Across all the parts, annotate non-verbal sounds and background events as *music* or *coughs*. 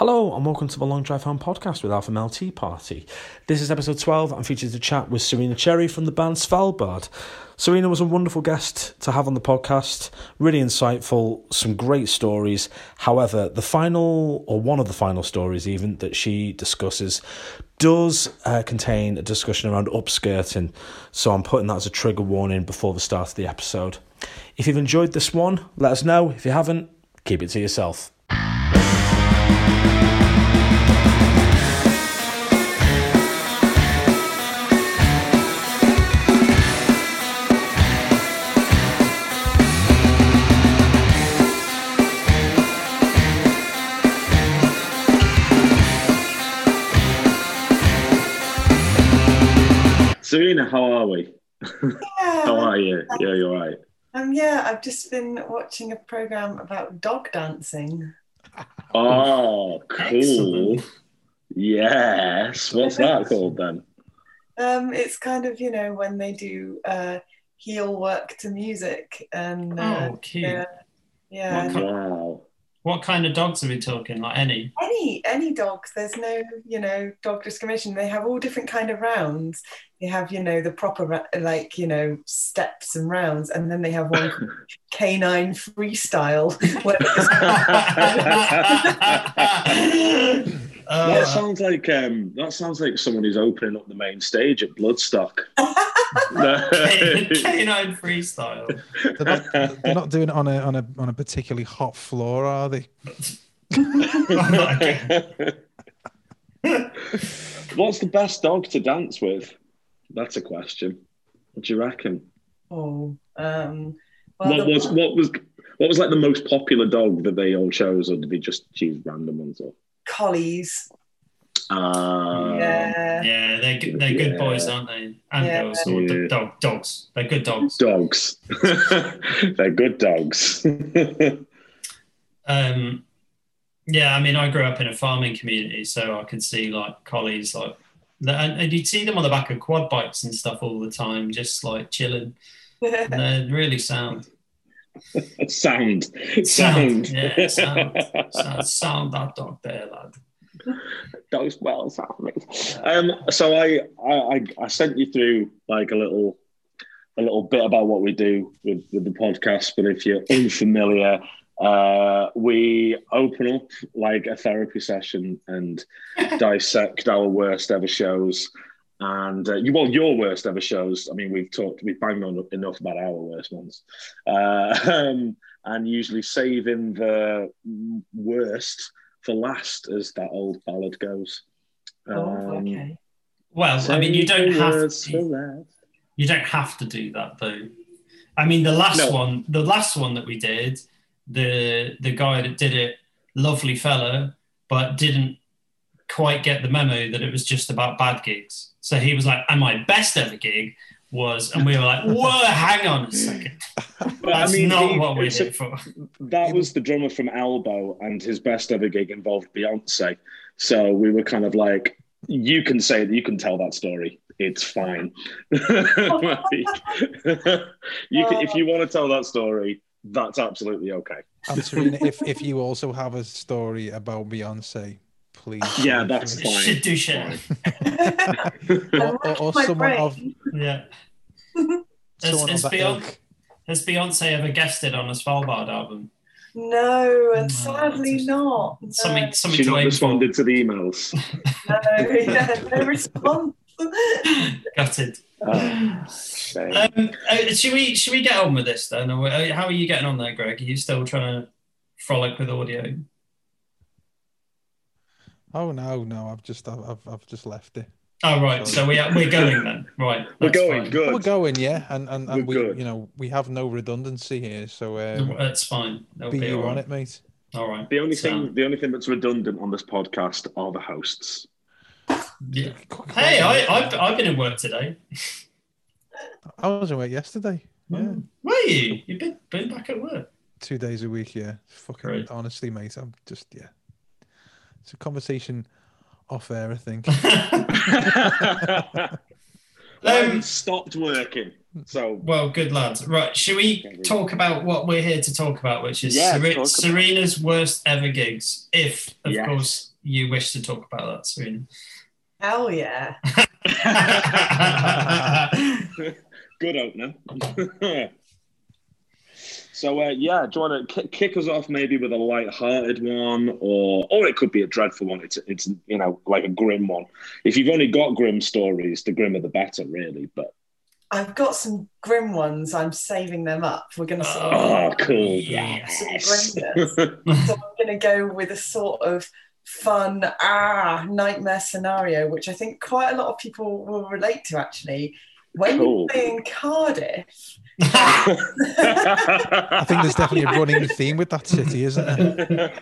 Hello and welcome to the Long Drive Home podcast with Alpha Male Tea Party. This is episode 12 and features a chat with Serena Cherry from the band Svalbard. Serena was a wonderful guest to have on the podcast, really insightful, some great stories. However, the final, or one of the final stories even, that she discusses does uh, contain a discussion around upskirting, so I'm putting that as a trigger warning before the start of the episode. If you've enjoyed this one, let us know. If you haven't, keep it to yourself. Serena, how are we? Yeah. How are you? Yeah, you're right. Um, yeah, I've just been watching a program about dog dancing. Oh, *laughs* cool. Excellent. Yes. What's that *laughs* called then? Um, it's kind of, you know, when they do uh, heel work to music and uh, Oh, cute. yeah, yeah. What kind- Wow. What kind of dogs are we talking? Like any? Any any dogs, there's no, you know, dog discrimination. They have all different kind of rounds. They have, you know, the proper like, you know, steps and rounds, and then they have one *laughs* canine freestyle. *laughs* where *laughs* that Uh, sounds like um, that sounds like someone who's opening up the main stage at Bloodstock. Canine freestyle. They're not, they're not doing it on a on a on a particularly hot floor, are they? *laughs* What's the best dog to dance with? That's a question. What do you reckon? oh, um, well, What was what was what was like the most popular dog that they all chose, or did they just choose random ones? Or collies. uh, yeah. Yeah, they're good, they're good Yeah. boys, aren't they? And Yeah. girls, or Yeah. the dog dogs. They're good dogs. dogs. *laughs* They're good dogs. *laughs* Um, yeah, I mean, I grew up in a farming community, so I could see like collies, like, and, and you'd see them on the back of quad bikes and stuff all the time, just like chilling. And they're *laughs* really sound. sound. Sound, Sound. yeah, sound. Sound, sound that dog there, lad. Dogs well sounding. Um, so I, I I I sent you through like a little a little bit about what we do with, with the podcast, but if you're unfamiliar, uh, we open up like a therapy session and *laughs* dissect our worst ever shows. And uh, you, well, your worst ever shows. I mean, we've talked, we've banged on enough about our worst ones, uh, *laughs* um, and usually saving the worst for last, as that old ballad goes. oh, Um, okay. Well, I mean, you don't have to, you don't have to do that though. I mean, the last No. one, the last one that we did, the the guy that did it, lovely fella, but didn't quite get the memo that it was just about bad gigs. So he was like, "And my best ever gig was," and we were like, "Whoa, hang on a second, *laughs* But, I that's mean, not he- what we're it's here for." that was the drummer from Elbow, and his best ever gig involved Beyonce. So we were kind of like, you can say that you can tell that story. It's fine. *laughs* *laughs* you can, if you want to tell that story, that's absolutely okay. And Serena, if if you also have a story about Beyonce, please. Yeah, share that's with me. fine. Should do shit. *laughs* Or, or, or someone brain. of Yeah. *laughs* Has, someone has, of Beyonce, ilk. has Beyonce ever guested on a Svalbard album? No, and No, sadly just- not. No, Something, something She to not aim for. responded to the emails. *laughs* no, yeah, no response. Gutted. Shame. Um, uh, should we should we get on with this then? Uh, how are you getting on there, Greg? Are you still trying to frolic with audio? Oh no, no, I've just I've I've, I've just left it. Oh right, so we are, we're going then. Right, We're going fine. good. We're going, yeah, and and, and we We're good. you know we have no redundancy here, so um, That's fine. That'll be be you all on right. it, mate. All right. The only So, thing, the only thing that's redundant on this podcast are the hosts. yeah. Hey, I, I've I've been in work today. I was away yesterday. Yeah, Mm. Were you? You've been been back at work. two days a week. Yeah, fucking Great. honestly, mate. I'm just yeah. It's a conversation off air, I think. Why *laughs* *laughs* Um, stopped working? So Well, good lads. Right, should we talk about what we're here to talk about, which is Yeah, Sere- talk about- Serena's worst ever gigs? If, of Yes. course, you wish to talk about that, Serena. Hell yeah. *laughs* good opener. So uh, yeah, do you want to kick, kick us off maybe with a light-hearted one, or or it could be a dreadful one. It's it's you know like a grim one. If you've only got grim stories, the grimmer the better, really. But I've got some grim ones. I'm saving them up. We're going to sort of oh, cool. Yes. Yes. *laughs* so I'm going to go with a sort of fun ah nightmare scenario, which I think quite a lot of people will relate to actually. When Cool. you play in Cardiff, I think there's definitely a running theme with that city, isn't there?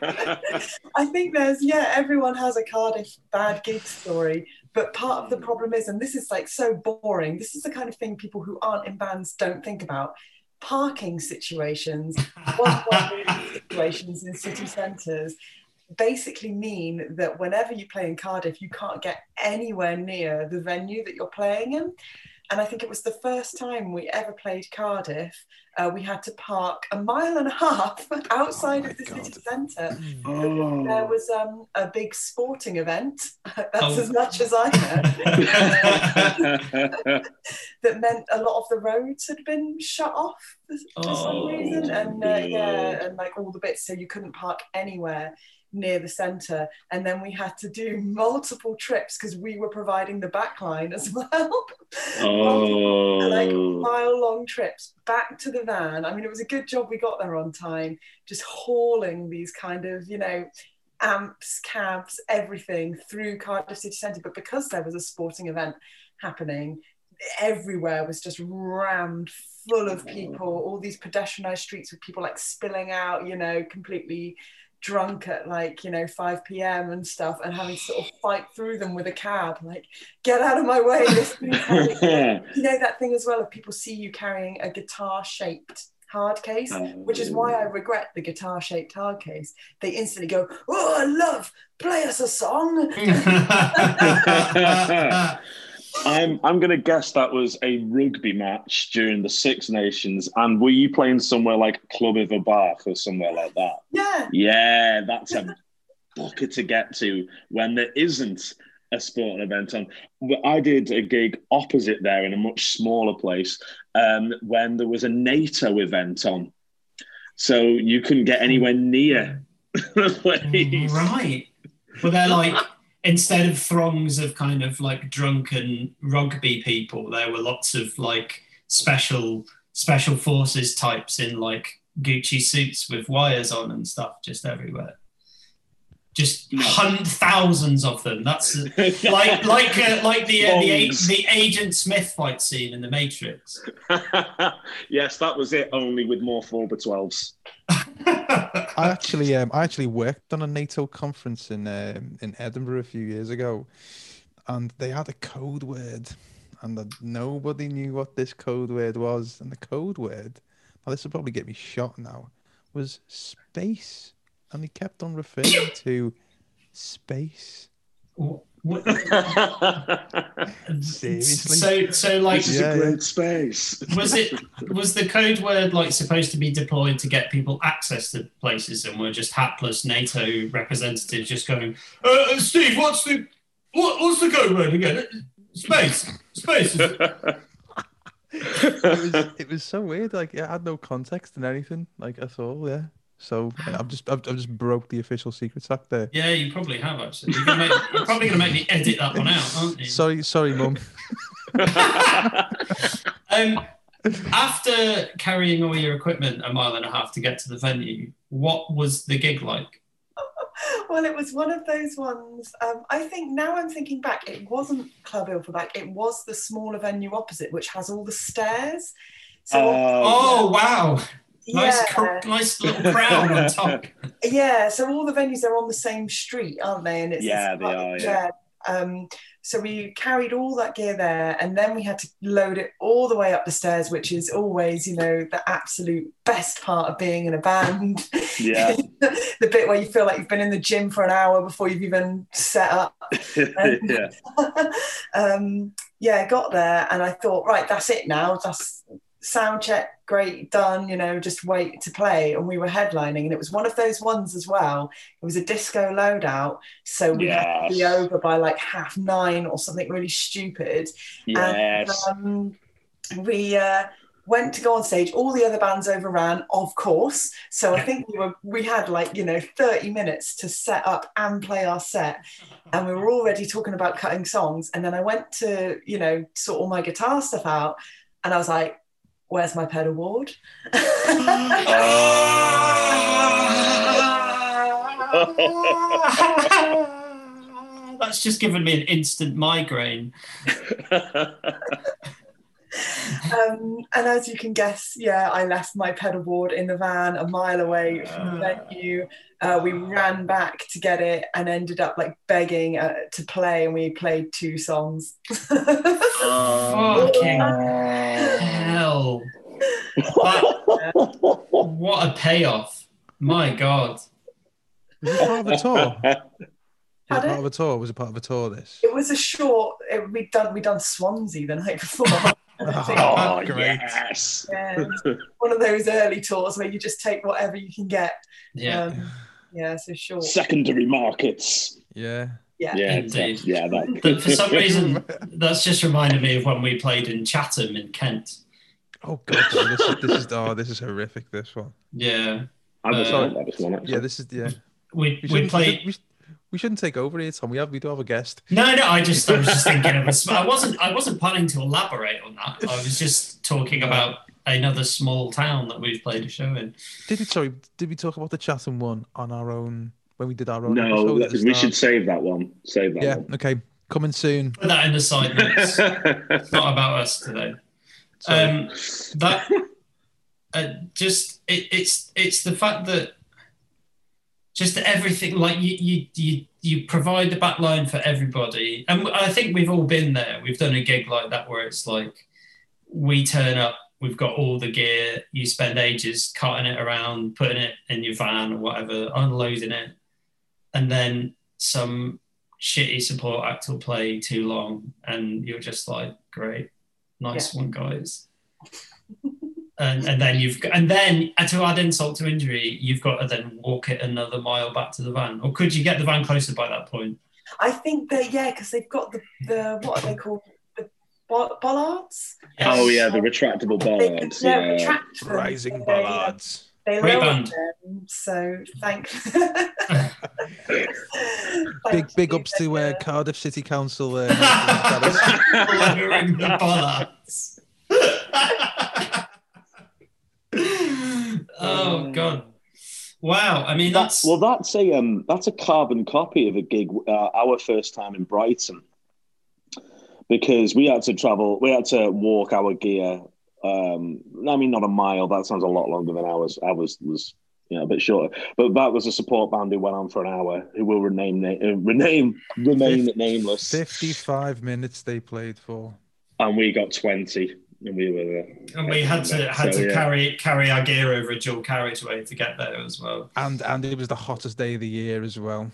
I think there's yeah, everyone has a Cardiff bad gig story. But part of the problem is, and this is like so boring, this is the kind of thing people who aren't in bands don't think about. Parking situations, situations in city centres basically mean that whenever you play in Cardiff, you can't get anywhere near the venue that you're playing in. And I think it was the first time we ever played Cardiff. Uh, we had to park a mile and a half *laughs* outside my of the God. city centre there oh. was um, a big sporting event. *laughs* That's Oh. as much as I know. *laughs* that meant a lot of the roads had been shut off for, for some Oh, reason, and uh, yeah, and like all the bits, so you couldn't park anywhere near the centre. And then we had to do *laughs* multiple trips because we were providing the back line as *laughs* well. Multiple, like oh. mile long trips back to the van. I mean, it was a good job we got there on time, just hauling these kind of, you know, amps, cabs, everything through Cardiff City Centre. But because there was a sporting event happening, everywhere was just rammed full of oh. people, all these pedestrianised streets with people like spilling out, you know, completely drunk at like you know 5 p.m and stuff and having to sort of *sighs* fight through them with a cab like get out of my way this *laughs* you know that thing as well if people see you carrying a guitar shaped hard case which is why I oh. regret the guitar shaped hard case. They instantly go, Oh, I love, play us a song. *laughs* *laughs* I'm I'm gonna guess that was a rugby match during the Six Nations, and were you playing somewhere like Clwb Ifor Bach or somewhere like that? Yeah, Yeah, that's a bucket to get to when there isn't a sporting event on. I did a gig opposite there in a much smaller place um, when there was a NATO event on, so you couldn't get anywhere near *laughs* the place. right. Well, they're like instead of throngs of kind of like drunken rugby people, there were lots of like special special forces types in like Gucci suits with wires on and stuff just everywhere. Just No. hun- thousands of them. That's *laughs* like like uh, like the uh, the, the Agent Smith fight scene in The Matrix. *laughs* yes, that was it. Only with more four by twelves. I actually, um, I actually worked on a NATO conference in um, in Edinburgh a few years ago, and they had a code word, and that nobody knew what this code word was. And the code word, now this will probably get me shot now, was space, and they kept on referring to space. Seriously? So so like this is Yeah, a yeah. great space. was it was the code word like supposed to be deployed to get people access to places and were just hapless NATO representatives just going, uh, uh, Steve, what's the what, what's the code word again? Space, space. it?" It was, it was so weird. Like it had no context and anything, like at all. Yeah. So I've just, I've, I've just broke the official secrets act there. Yeah, you probably have actually. You're, gonna make, you're probably going to make me edit that one out, aren't you? Sorry, sorry, mum. *laughs* Um, after carrying all your equipment a mile and a half to get to the venue, what was the gig like? *laughs* well, it was one of those ones. Um, I think now I'm thinking back, it wasn't Clwb Ifor Bach, it was the smaller venue opposite, which has all the stairs. So, Oh wow! Nice, yeah, cr- nice little crown on *laughs* top. yeah. So all the venues are on the same street, aren't they? And it's Yeah, it's they like- are, yeah. Um, so we carried all that gear there, and then we had to load it all the way up the stairs, which is always, you know, the absolute best part of being in a band. Yeah. *laughs* the bit where you feel like you've been in the gym for an hour before you've even set up. *laughs* yeah. um, yeah, got there, and I thought, right, that's it now. That's sound check, great, done. You know, just wait to play. And we were headlining, and it was one of those ones as well. It was a disco loadout, so we had to be over by like half nine or something really stupid. Yes. And, um, we uh, went to go on stage. All the other bands overran, of course. So I think we were we had like you know thirty minutes to set up and play our set, and we were already talking about cutting songs. And then I went to you know sort all my guitar stuff out, and I was like, "Where's my pedal board?" *laughs* That's just given me an instant migraine. Um, and as you can guess, yeah, I left my pedal board in the van a mile away from the venue. Uh, we ran back to get it and ended up like begging uh, to play, and we played two songs. Fucking *laughs* hell. That- *laughs* what a payoff. My God. Was it part of a tour? *laughs* Was it Pardon? part of a tour? Was it part of a tour? This. it was a short. It, we'd done we'd done Swansea the night before. oh, Great. yes. Yeah, one of those early tours where you just take whatever you can get. Yeah. Um, yeah, so short. Secondary markets. Yeah. Yeah. Yeah, Indeed. yeah. That. *laughs* But for some reason, *laughs* that's just reminded me of when we played in Chatham in Kent. Oh god, no, this is this is oh this is horrific. This one. Yeah. I was Uh, that was one. Yeah, this is yeah. We, We we played. we, we shouldn't take over here, Tom. We have we do have a guest. No, no, I just I was just thinking of a sm- I wasn't I wasn't planning to elaborate on that. I was just talking about another small town that we've played a show in. Did we sorry? Did we talk about the Chatham one on our own when we did our own? No, that- we should save that one. Save that Yeah. one. Okay. Coming soon. Put that in the side notes. It's *laughs* not about us today. Sorry. Um, that uh, just it, it's it's the fact that just everything like you you you you provide the back line for everybody, and I think we've all been there. We've done a gig like that where it's like we turn up, we've got all the gear, you spend ages carting it around, putting it in your van or whatever, unloading it, and then some shitty support act will play too long, and you're just like, great, nice one, guys. *laughs* and, and then you've and then uh, to add insult to injury, you've got to then walk it another mile back to the van. Or could you get the van closer by that point? I think that yeah, because they've got the, the what are they called bo- bollards. Oh yeah, the retractable They, bollards. yeah, Yeah. retract. Rising They- bollards. They Great lower them, so thank. *laughs* Big big you. ups to uh, Cardiff City Council. Uh, helping us out. Lowering the bollards. oh god! Wow. I mean, That's that's well, that's a um, that's a carbon copy of a gig. Uh, our first time in Brighton, because we had to travel, we had to walk our gear. Um, I mean, not a mile. That sounds a lot longer than ours. Ours was you know a bit shorter. But that was a support band who went on for an hour. Who will rename na- uh, rename remain Fif- nameless. Fifty-five minutes they played for. And we got twenty, and we were there. and we had to had So, to yeah. carry carry our gear over a dual carriageway to get there as well. and and it was the hottest day of the year as well.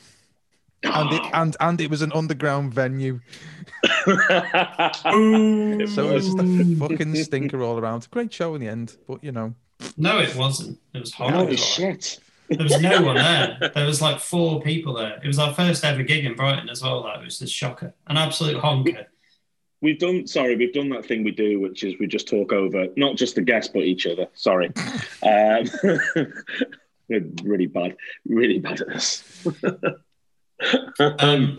And it and and it was an underground venue, It *laughs* so it was just a fucking stinker all around. Great show in the end, but you know, No, it wasn't. It was horrible. Holy shit! There was no one there. There was like four people there. It was our first ever gig in Brighton as well. That was a shocker, an absolute honker. We've done sorry, we've done that thing we do, which is we just talk over not just the guest but each other. Sorry, *laughs* um, *laughs* we're really bad, really bad at this. Um,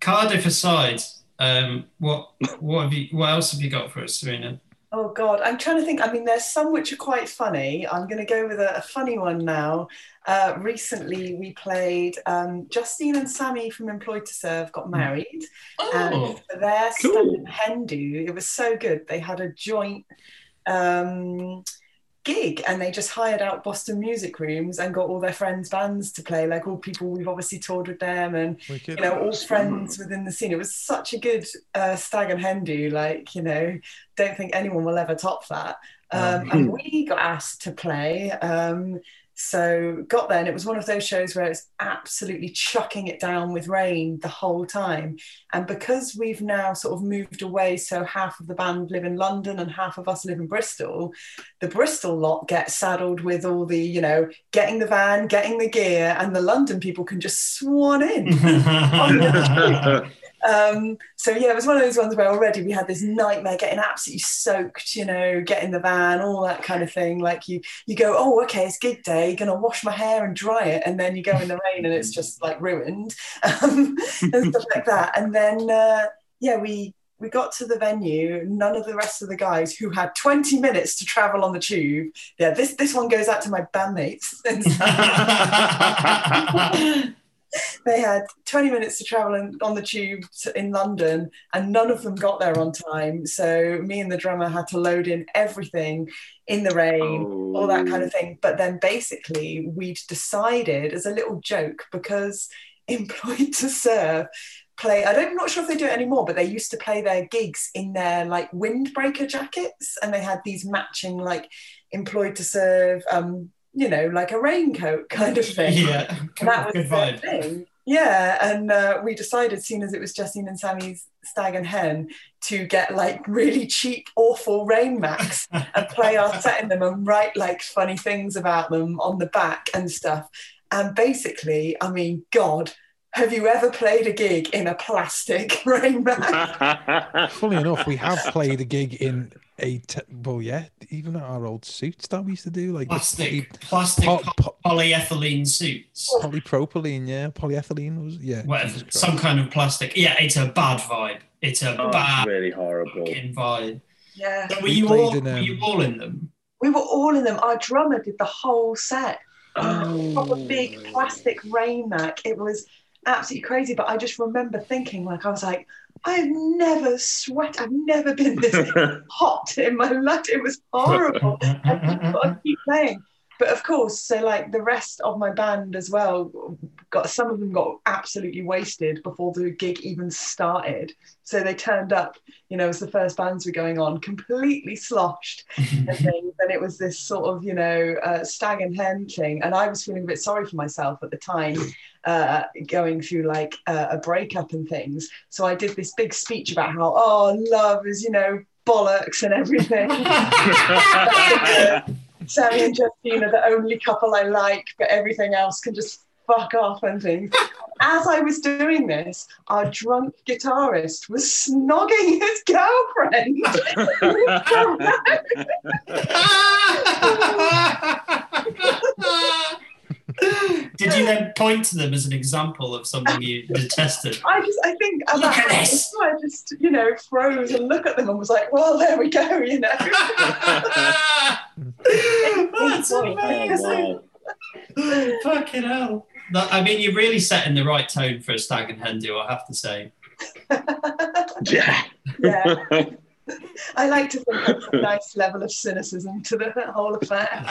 Cardiff aside, um, what what have you? What else have you got for us, Serena? Oh God, I'm trying to think. I mean, there's some which are quite funny. I'm going to go with a, a funny one now. Uh, recently, we played um, Justine and Sammy from Employed to Serve got married, Oh, and for their Cool. stand-up hen it was so good. They had a joint um, gig and they just hired out Boston music rooms and got all their friends' bands to play, like all people we've obviously toured with them and Wicked. you know, all friends within the scene. It was such a good uh, stag and hen do. Like, you know, don't think anyone will ever top that. Um, and we got asked to play. Um, so got there, and it was one of those shows where it's absolutely chucking it down with rain the whole time. And because we've now sort of moved away, so half of the band live in London and half of us live in Bristol, the Bristol lot get saddled with all the, you know, getting the van, getting the gear, and the London people can just swan in. *laughs* *laughs* Um, so yeah, it was one of those ones where already we had this nightmare getting absolutely soaked, you know, getting the van, all that kind of thing. Like you, you go, oh, okay, it's gig day, gonna wash my hair and dry it, and then you go in the rain and it's just like ruined *laughs* um, and stuff like that. And then uh, yeah, we we got to the venue. None of the rest of the guys who had 20 minutes to travel on the tube. Yeah, this this one goes out to my bandmates. *laughs* *laughs* they had 20 minutes to travel in, on the tube to, in London, and none of them got there on time. So me and the drummer had to load in everything in the rain, all that kind of thing. But then basically, we'd decided as a little joke because *laughs* employed to serve play i don't I'm not sure if they do it anymore but they used to play their gigs in their like windbreaker jackets and they had these matching like employed to serve um you know like a raincoat *laughs* kind of thing yeah, and that was good vibe. thing. Yeah, and uh, we decided, seeing as it was Justine and Sammy's Stag and Hen, to get like really cheap, awful rain max *laughs* and play our set in them and write like funny things about them on the back and stuff. And basically, I mean, God, have you ever played a gig in a plastic *laughs* rain max? *laughs* Funny enough, we have played a gig in a te- well, yeah, even our old suits that we used to do, like the Plastic, plastic po- po- polyethylene suits. polypropylene, yeah, polyethylene was, yeah. Whatever, some kind of plastic. Yeah, it's a bad vibe. It's a Oh, bad it's really horrible. vibe. yeah, So were We you all? in, were you um, all in them? we were all in them. Our drummer did the whole set. Oh. proper big plastic rain mac. It was absolutely crazy. But I just remember thinking, like, I was like, I've never sweat. I've never been this *laughs* hot in my life. It was horrible. *laughs* I just got to keep playing. But of course, so like the rest of my band as well, got some of them got absolutely wasted before the gig even started. So they turned up, you know, as the first bands were going on, completely sloshed *laughs* and things. And it was this sort of, you know, uh, stag and hen thing. And I was feeling a bit sorry for myself at the time, uh, going through like uh, a breakup and things. So I did this big speech about how, oh, love is, you know, bollocks and everything. Sammy and Justine are the only couple I like, but everything else can just fuck off and things. As I was doing this, our drunk guitarist was snogging his girlfriend. *laughs* *laughs* *laughs* Did you then point to them as an example of something you detested? I just, I think at Look that at point, this. I just, you know, froze and looked at them and was like, well, there we go, you know. *laughs* That's Oh, amazing. wow. Fucking hell. No, I mean, you're really setting the right tone for a stag and hen do, I have to say. *laughs* Yeah. yeah, *laughs* I like to think that's a nice level of cynicism to the whole affair.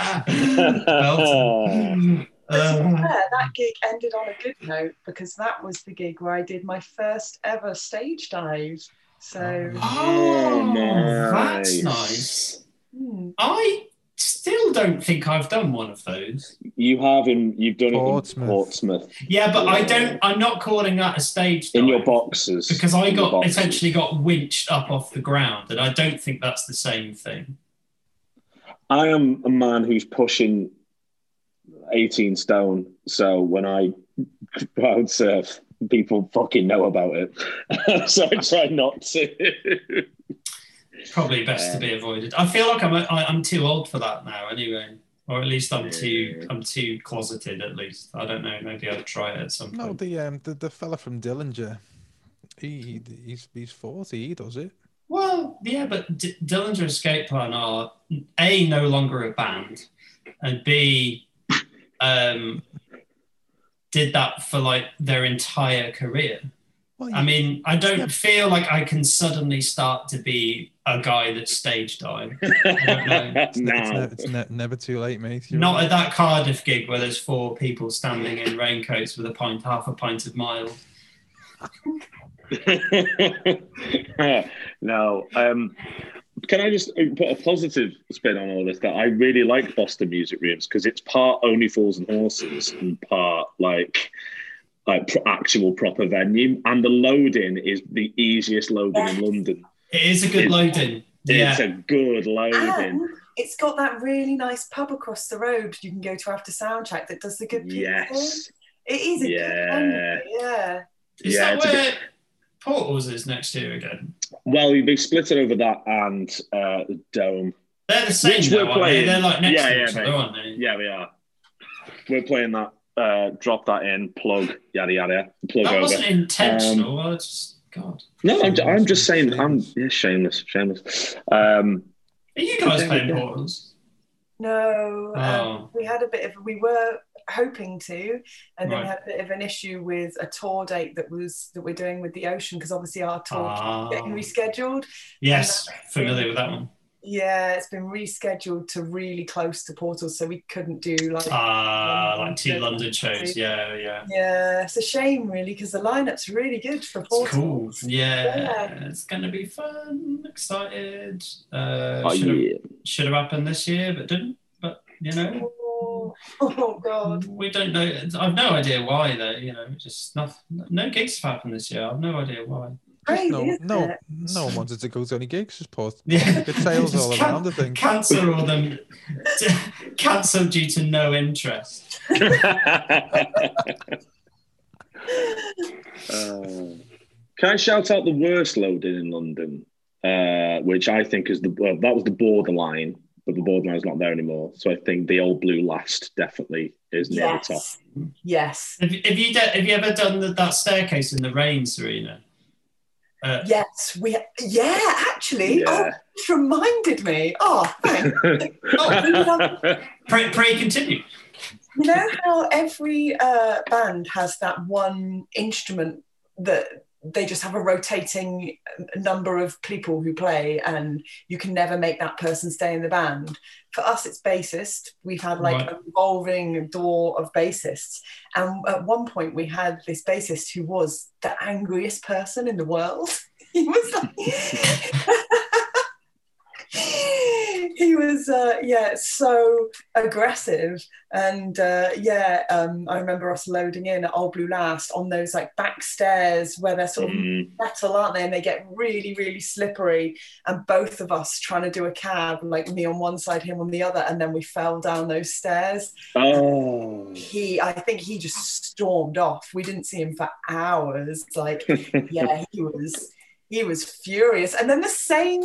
Well, But to be uh, fair, that *laughs* gig ended on a good note because that was the gig where I did my first ever stage dive. So oh, nice. that's nice. hmm, I still don't think I've done one of those. You have in you've done Portsmouth. it in Portsmouth Yeah, but I don't. I'm not calling that a stage dive in your boxes because I In got essentially got winched up off the ground, and I don't think that's the same thing. I am a man who's pushing 18 stone, so when I crowd surf, people fucking know about it. *laughs* so I try not to. Probably best to be avoided. I feel like I'm I, I'm too old for that now, anyway, or at least I'm too I'm too closeted. At least I don't know. Maybe I'll try it at some No, point. the um the, the fella from Dillinger, he, he he's he's forty. He does it. Well, yeah, but D- Dillinger Escape Plan are a no longer a band, and b um, did that for like their entire career. Well, I mean, I don't feel like I can suddenly start to be a guy that's stage dive. don't. *laughs* It's, ne- it's, no. ne- it's ne- never too late, mate. You're Not right. at that Cardiff gig where there's four people standing in raincoats with a pint, half a pint of mild. *laughs* no. Um, can I just put a positive spin on all this? That I really like Boston Music Rooms because it's part Only Fools and Horses and part like like pr- actual proper venue, and the loading is the easiest loading in London. It is a good It- loading. Yeah. It's a good loading. And it's got that really nice pub across the road you can go to after soundtrack that does the good pizza. Yes. It is a Yeah. good venue. Yeah. Is Yeah, that where Portals is next year again? Well, they split it over that and uh, the Dome. They're the same, Which though, we're aren't they? playing. They're like next Yeah, to yeah, each other, aren't they? Yeah, we are. We're playing that. Uh, drop that in. Plug. Yada yada. Plug That over. wasn't intentional. I just, God. No, I'm, I'm just saying. I'm yeah, shameless, shameless. Um, Are you guys Yeah, playing yeah. Portals? No, um, Oh. we had a bit of, we were hoping to, and then Right. we had a bit of an issue with a tour date that was, that we're doing with the ocean, because obviously our tour Ah. getting rescheduled. yes, familiar with that one. Yeah, it's been rescheduled to really close to Portals, so we couldn't do like. Ah, London like two. London shows. Yeah, yeah. yeah, it's a shame really because the lineup's really good for It's cool. Yeah, Yeah. it's gonna be fun. Excited. Uh, oh should, have, yeah. should have happened this year, but didn't. But you know, Oh, *laughs* oh God! we don't know. I've no idea why. Though you know, just not, no gigs have happened this year. I've no idea why. Crazy, no, isn't no, it? no one wanted to go to any gigs. Just post *laughs* Yeah. good sales all can- around. I think. Cancel all them. *laughs* cancel due to no interest. Uh, can I shout out the worst loading in London, uh, which I think is the well, that was the borderline, but the borderline is not there anymore. So I think the old blue last definitely is near the top. Yes, yes, Have, have you de- have you ever done the, that staircase in the rain, Serena? Uh, yes. We yeah, actually. Oh, Yeah. it's reminded me. Oh, thanks. *laughs* pray, pray continue. you know how every uh, band has that one instrument that they just have a rotating uh, number of people who play and you can never make that person stay in the band. For us it's bassist. We've had like Right. a revolving door of bassists. And at one point we had this bassist who was the angriest person in the world. *laughs* He was like *laughs* he was uh, yeah so aggressive. And uh, yeah um, i remember us loading in at old blue last on those like back stairs where they're sort of Mm, metal aren't they? And they get really really slippery. And both of us trying to do a cab like me on one side him on the other. And then we fell down those stairs. Oh. he i think he just stormed off. We didn't see him for hours. Like *laughs* yeah he was he was furious. And then the same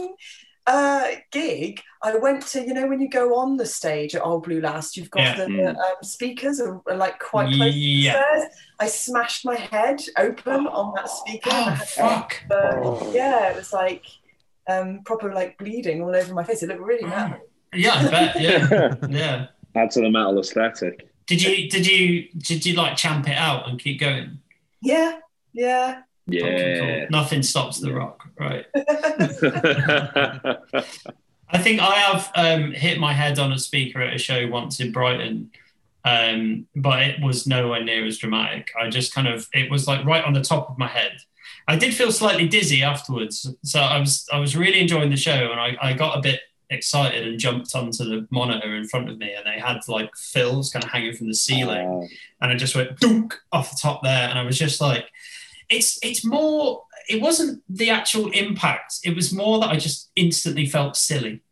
uh gig i went to you know when you go on the stage at old blue last you've got Yeah. the Mm. um, speakers are, are like quite close to the Yeah. stairs. i smashed my head open on that speaker Oh fuck! uh, Oh. yeah it was like um proper like bleeding all over my face it looked really bad Yeah, I bet. Yeah, *laughs* yeah. Add to the metal aesthetic. Did you did you did you like champ it out and keep going? yeah yeah Fucking cool. Yeah. Nothing stops the rock, right? *laughs* I think I have um, hit my head on a speaker at a show once in Brighton, um, but it was nowhere near as dramatic. I just kind of it was like right on the top of my head. I did feel slightly dizzy afterwards, so I was I was really enjoying the show, and I, I got a bit excited and jumped onto the monitor in front of me, and they had like fills kind of hanging from the ceiling Oh. and I just went dunk off the top there, and I was just like, it's it's more. It wasn't the actual impact. It was more that I just instantly felt silly.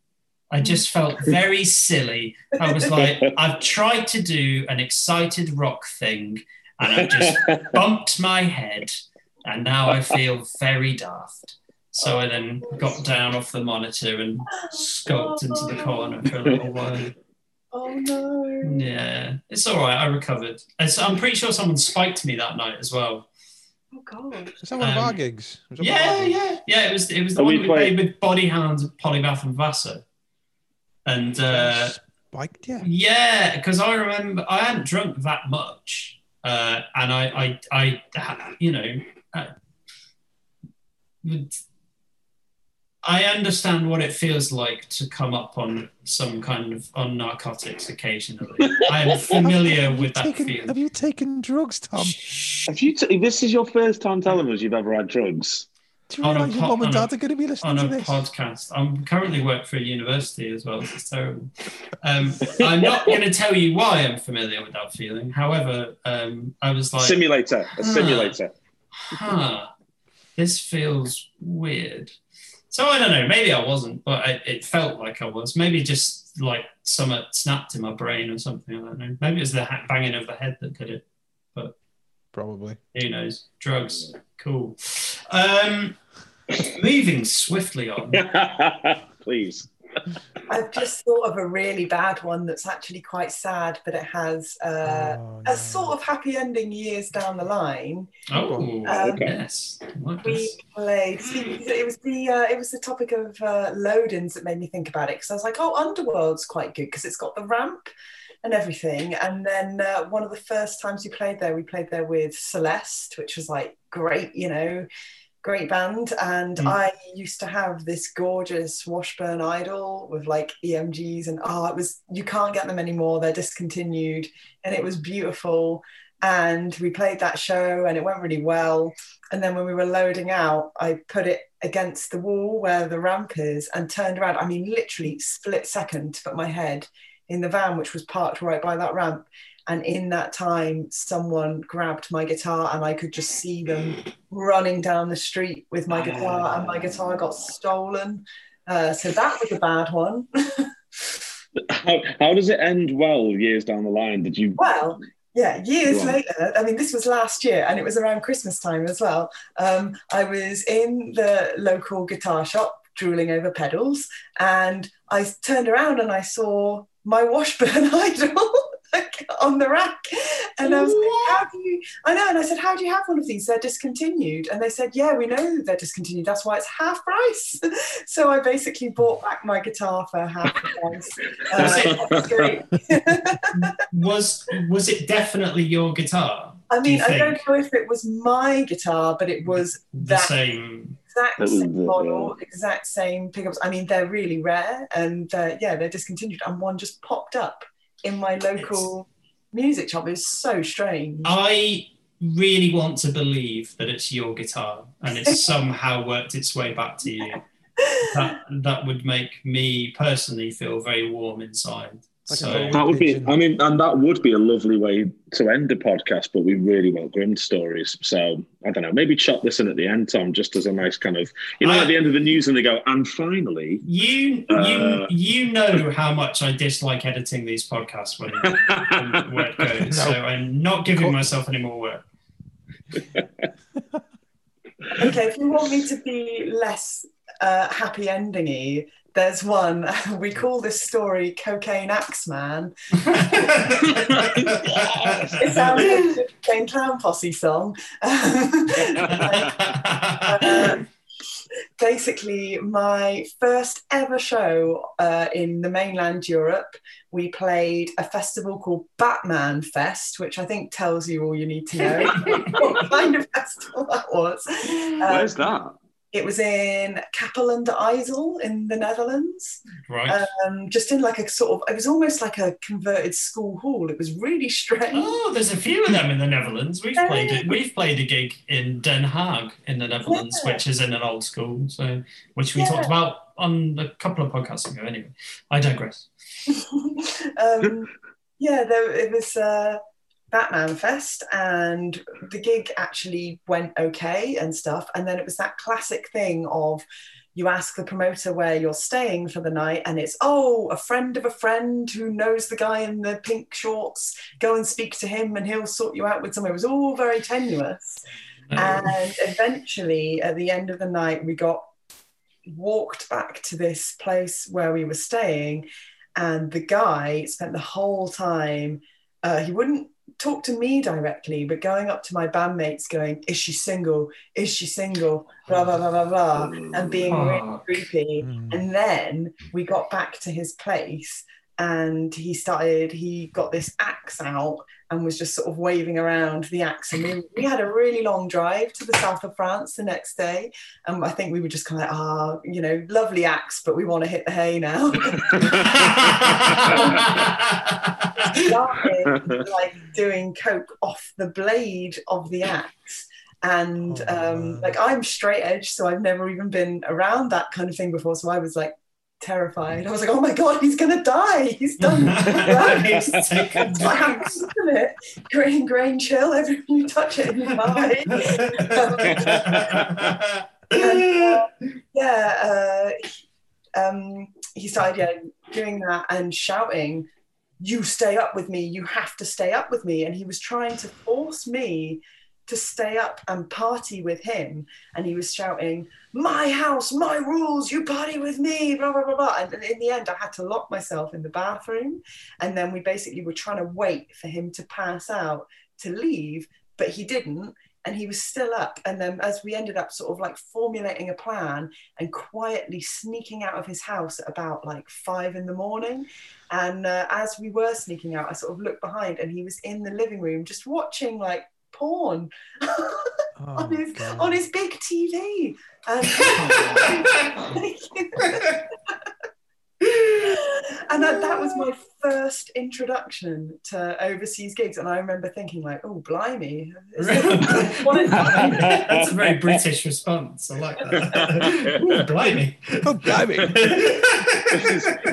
I mm. just felt very silly. I was *laughs* like, I've tried to do an excited rock thing, and I just bumped my head, and now I feel very daft. So I then got down off the monitor and skulked into the corner for a little *laughs* while. oh no Yeah, it's all right. I recovered. I'm pretty sure someone spiked me that night as well. Oh god Is that one of our Um, gigs? Was that our Yeah, gigs? yeah, yeah. It was it was the Oh, one we we played- played with Body Hounds, Polybath, and Vassar. And uh, Spiked, yeah. yeah, because I remember I hadn't drunk that much, uh, and I, I, I, you know, uh, I understand what it feels like to come up on some kind of on narcotics occasionally. I am *laughs* familiar Have with that taken, feeling. Have you taken drugs, Tom? Have you? T- this is your first time telling us you've ever had drugs. Do you On a realise your po- mum and on a- dad are going to be listening to this? on to a this? podcast. I'm currently work for a university as well. It's terrible. Um, I'm not going to tell you why I'm familiar with that feeling. However, um, I was like, simulator, a simulator. huh, this feels weird. So I don't know. Maybe I wasn't, but I, it felt like I was. Maybe just like something snapped in my brain or something. I don't know. Maybe it was the ha- banging of the head that did it. But probably. Who knows? Drugs. Cool. Um, moving swiftly on. *laughs* Please. I've just thought of a really bad one that's actually quite sad, but it has uh, Oh, a sort of happy ending years down the line. Oh, Um, Okay. yes. Like We this. played. It was the uh, it was the topic of uh, load-ins that made me think about it because I was like, oh, Underworld's quite good because it's got the ramp and everything. And then uh, one of the first times we played there, we played there with Celeste, which was like great, you know, great band. And Mm. I used to have this gorgeous Washburn Idol with like EMGs, and oh, it was you can't get them anymore. They're discontinued, and it was beautiful. And we played that show, and it went really well. And then when we were loading out, I put it against the wall where the ramp is and turned around. I mean, literally split second to put my head in the van, which was parked right by that ramp. And in that time, someone grabbed my guitar, and I could just see them running down the street with my guitar, and my guitar got stolen. Uh, so that was a bad one. *laughs* How, how does it end well years down the line? Did you? Well, yeah, years later, I mean, this was last year and it was around Christmas time as well. Um, I was in the local guitar shop drooling over pedals and I turned around and I saw my Washburn *laughs* Idol on the rack. And I was like, how do you, I know. And I said, how do you have one of these? They're discontinued. And they said, yeah, we know they're discontinued. That's why it's half price. *laughs* so I basically bought back my guitar for half the price. *laughs* Uh, it was. *laughs* Was was it definitely your guitar? I Do you mean, I don't know if it was my guitar, but it was The that same. exact same model, exact same pickups. I mean, they're really rare, and uh, yeah, they're discontinued. And one just popped up in my local music shop. is so strange. I really want to believe that it's your guitar and it's *laughs* somehow worked its way back to you. That that would make me personally feel very warm inside. Like so That would be. I mean, and that would be a lovely way to end the podcast. But we really want grim stories. So I don't know. Maybe chop this in at the end, Tom, just as a nice kind of, you know, I- at the end of the news, and they go, and finally. you Uh, you you know how much I dislike editing these podcasts when, when where it *laughs* goes. No. So I'm not giving myself any more work. *laughs* okay, if you want me to be less uh, happy endingy, there's one. *laughs* We call this story "Cocaine Axeman." *laughs* It sounds like a Cocaine Clown Posse song. Uh, *laughs* basically my first ever show uh, in the mainland Europe. We played a festival called Batman Fest, which I think tells you all you need to know what kind of festival that was. Um, Where's that? It was in Kapel and IJssel in the Netherlands, right. um, just in like a sort of, it was almost like a converted school hall. It was really strange. Oh, there's a few of them in the Netherlands. We've played it. We've played a gig in Den Haag in the Netherlands, Yeah. which is in an old school. So, which we Yeah. talked about on a couple of podcasts ago. Anyway, I digress. *laughs* um, yeah, there, it was uh, Batman Fest, and the gig actually went okay and stuff. And then it was that classic thing of you ask the promoter where you're staying for the night, and it's oh, a friend of a friend who knows the guy in the pink shorts. Go and speak to him, and he'll sort you out with somewhere. It was all very tenuous. Um, And eventually, at the end of the night, we got walked back to this place where we were staying, and the guy spent the whole time. Uh, he wouldn't talk to me directly, but going up to my bandmates, going, "Is she single? Is she single?" Blah blah blah blah blah, and being really creepy. Mm. And then we got back to his place, and he started he got this axe out and was just sort of waving around the axe and we, we had a really long drive to the south of france the next day and i think we were just kind of like ah you know lovely axe but we want to hit the hay now *laughs* *laughs* *laughs* started *laughs* like doing coke off the blade of the axe. And Oh, um, like i'm straight edge so i've never even been around that kind of thing before. So i was like terrified. I was like oh my god he's gonna die. He's done *laughs* He's taken It's my house, isn't it? Green, grain, chill. Every time you touch it, you die. *laughs* yeah, uh, um, he started yeah, doing that and shouting, "You stay up with me. You have to stay up with me." And he was trying to force me to stay up and party with him. And he was shouting, "My house, my rules. You party with me." Blah blah blah blah. And in the end, I had to lock myself in the bathroom. And then we basically were trying to wait for him to pass out to leave, but he didn't and he was still up. And then, as we ended up sort of like formulating a plan and quietly sneaking out of his house at about like five in the morning. And uh, as we were sneaking out, I sort of looked behind and he was in the living room just watching like porn *laughs* Oh, on his God. on his big TV. And, *laughs* *laughs* and that, that was my first introduction to overseas gigs. And I remember thinking, like, oh, blimey. is *laughs* this- *laughs* what is that? That's a very British response. I like that. *laughs* Ooh, blimey. Oh, blimey.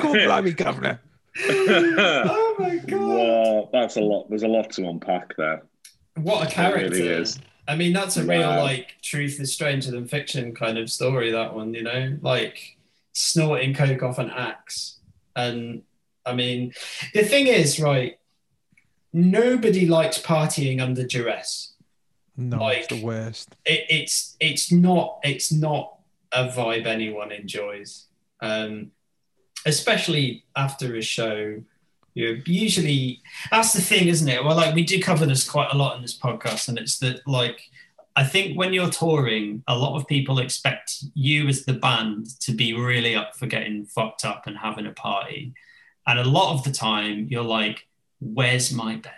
Go blimey, governor. oh my god. Wow, that's a lot. There's a lot to unpack there. What a It character. really is. I mean, that's a real Wow. like truth is stranger than fiction kind of story. That one, you know, like snorting coke off an axe. And I mean, the thing is, right? Nobody likes partying under duress. No, Like- it's the worst. It, it's it's not it's not a vibe anyone enjoys. Um, especially after a show. You usually that's the thing, isn't it? Well, like we do cover this quite a lot in this podcast, and it's that like I think when you're touring, a lot of people expect you as the band to be really up for getting fucked up and having a party. And a lot of the time you're like, where's my bed?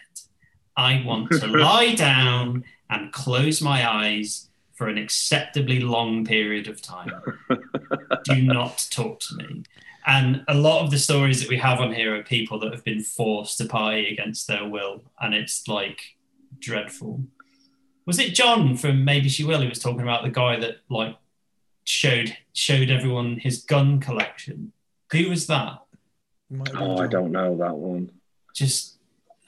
I want to *laughs* lie down and close my eyes for an acceptably long period of time. *laughs* Do not talk to me. And a lot of the stories that we have on here are people that have been forced to party against their will, and it's like dreadful. Was it John from Maybeshewill who was talking about the guy that like showed showed everyone his gun collection? Who was that? Oh, I don't know that one. Just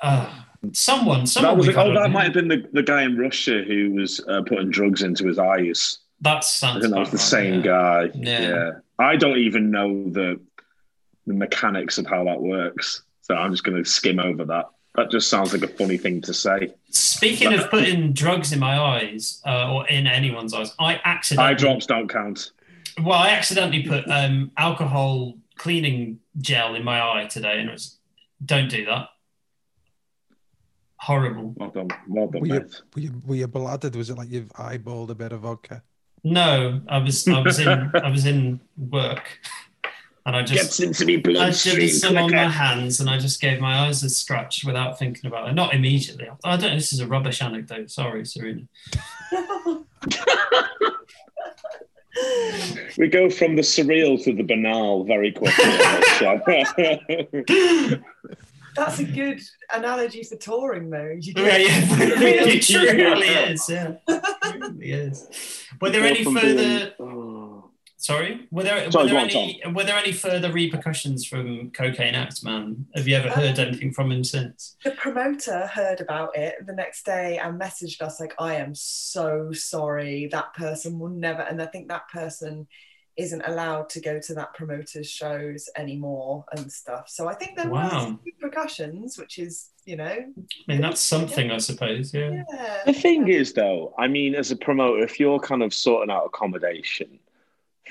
uh, someone. Someone That was oh, that might have been the, the guy in Russia who was uh, putting drugs into his eyes. That I sounds. think that was the right, same yeah. guy. Yeah. I don't even know the the mechanics of how that works, so I'm just going to skim over that. That just sounds like a funny thing to say. Speaking of putting drugs in my eyes uh, or in anyone's eyes, I accidentally Eye drops don't count. Well, I accidentally put um, alcohol cleaning gel in my eye today, and it was don't do that. Horrible. Well done, well done, Were you, mate. were, you, were you bladdered? Was it like you've eyeballed a bit of vodka? No, I was I was in I was in work, and I just Gets into me I bloodstream. did some on my hands, and I just gave my eyes a scratch without thinking about it. Not immediately. I don't. know, This is a rubbish anecdote. Sorry, Serena. *laughs* We go from the surreal to the banal very quickly. show. *laughs* That's a good analogy for touring, though. You Yeah, get- yeah, *laughs* it truly is. Yeah, it really is. Were there Go any further? being- oh. Sorry, were there Sorry, were there go on, any were there any further repercussions from Cocaine Axeman? Have you ever heard Um, anything from him since? the promoter heard about it the next day and messaged us like i am so sorry that person will never and i think that person isn't allowed to go to that promoter's shows anymore and stuff so i think there Wow. was repercussions which is you know I mean, that's something, I suppose. Yeah. yeah The thing is, though, I mean, as a promoter, if you're kind of sorting out accommodation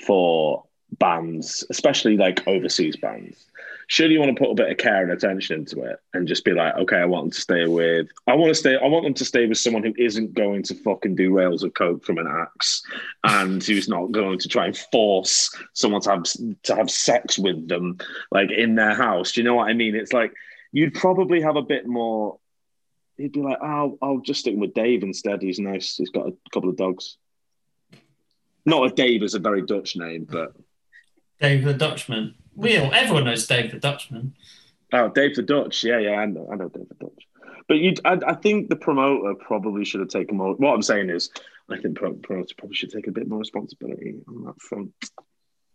for bands, especially like overseas bands, should you want to put a bit of care and attention into it and just be like, okay, I want them to stay with, I want to stay, I want them to stay with someone who isn't going to fucking do rails of coke from an axe and who's not going to try and force someone to have to have sex with them like in their house. Do you know what I mean? It's like you'd probably have a bit more. He'd be like, oh, I'll just stick with Dave instead. He's nice. He's got a couple of dogs. Not a Dave is a very Dutch name, but Dave the Dutchman. We all, everyone knows Dave the Dutchman. Oh, Dave the Dutch. Yeah, yeah, I know, I know Dave the Dutch. But you, I, I think the promoter probably should have taken more. What I'm saying is, I think pro- promoter probably should take a bit more responsibility on that front.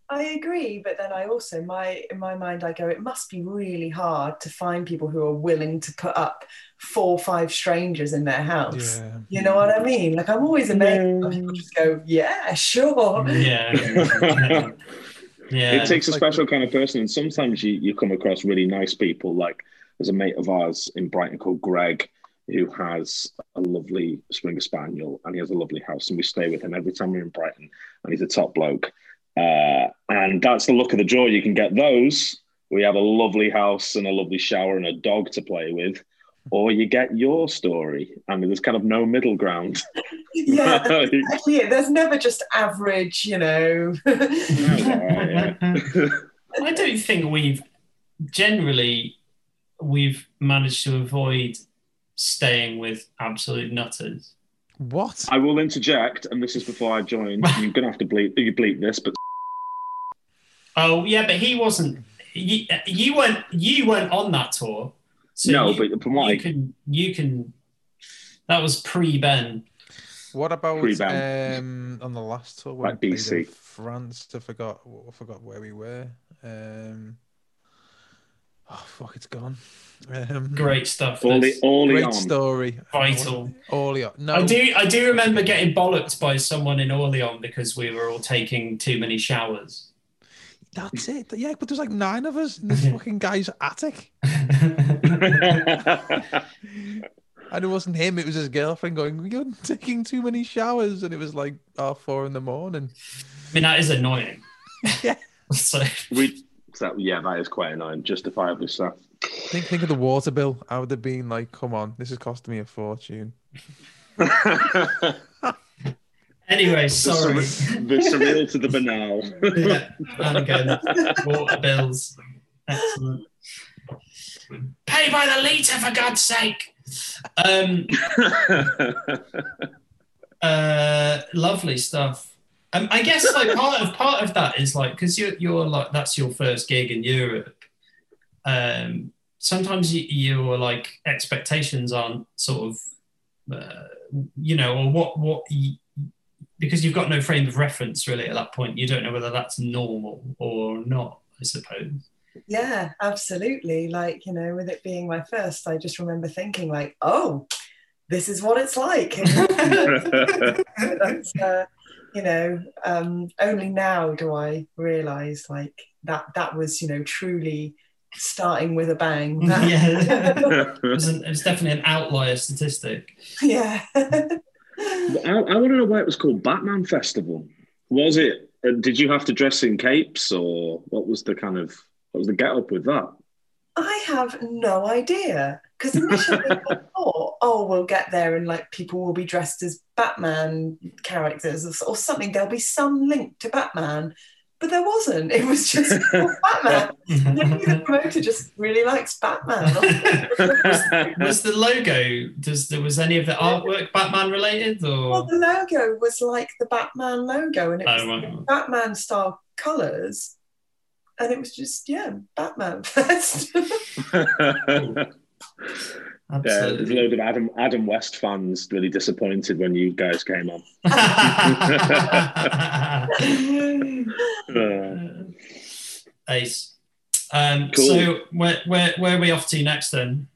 I agree, but then I also my in my mind I go, it must be really hard to find people who are willing to put up four or five strangers in their house. Yeah. You know what I mean? Like I'm always amazed when people just go, yeah, sure. Yeah. *laughs* yeah. Yeah. it takes a like- special kind of person, and sometimes you, you come across really nice people. Like there's a mate of ours in Brighton called Greg, who has a lovely Springer Spaniel, and he has a lovely house, and we stay with him every time we're in Brighton, and he's a top bloke. Uh, and that's the look of the draw. You can get those. We have a lovely house and a lovely shower and a dog to play with. Or you get your story, and there's kind of no middle ground. *laughs* yeah, *laughs* that's exactly. There's never just average, you know. Yeah. *laughs* I don't think we've generally we've managed to avoid staying with absolute nutters. What? I will interject, and this is before I join. You're gonna have to bleep you bleep this, but Oh yeah, but he wasn't. You, you weren't. You weren't on that tour. So no, you, but from what you I can. You can. That was pre Ben. What about Pre-ban. um, on the last tour when Like we played in BC. France? I forgot. I forgot where we were. Um, oh fuck, it's gone. Um, Great stuff. all the Liz. all great on. story. Vital. Orleans. No, I do. I do remember getting bollocked by someone in Orleans because we were all taking too many showers. That's it. Yeah, but there's like nine of us in this *laughs* fucking guy's attic, *laughs* and it wasn't him. It was his girlfriend going, "You're taking too many showers," and it was like half four in the morning. I mean, that is annoying. *laughs* Yeah. So we, so, yeah, that is quite annoying. Justifiably so. Think, think of the water bill. I would have been like, "Come on, this is costing me a fortune." Anyway, The sorry. sur- the surreal to the banal. *laughs* yeah, and again, water bills. Excellent. Pay by the litre, for God's sake. Um, *laughs* uh, lovely stuff. Um, I guess like part of part of that is like because you're you're like that's your first gig in Europe. Um, sometimes you, your like expectations aren't sort of uh, you know or what what you, because you've got no frame of reference really at that point. You don't know whether that's normal or not. I suppose. Yeah, absolutely. Like, you know, with it being my first, I just remember thinking, like, oh, this is what it's like. *laughs* Uh, you know, um, only now do I realize like that that was, you know, truly starting with a bang. *laughs* Yeah. *laughs* It was, an, it was definitely an outlier statistic. yeah. I, I want to know why it was called Batman Festival. Was it? uh, Did you have to dress in capes, or what was the kind of what was the get up with that? I have no idea because initially I *laughs* thought, oh, we'll get there and like people will be dressed as Batman characters or, or something. There'll be some link to Batman, but there wasn't. It was just *laughs* Batman. Maybe the *laughs* promoter just really likes Batman. *laughs* was the logo? Does there was any of the artwork Batman related well, or? the logo was like the Batman logo, and it oh, was Oh, right. Batman style colours. And it was just, yeah, Batman Fest. Yeah, there's a load of Adam Adam West fans really disappointed when you guys came on. Uh, *laughs* *laughs* Ace. Um, Cool. So where, where where are we off to next then?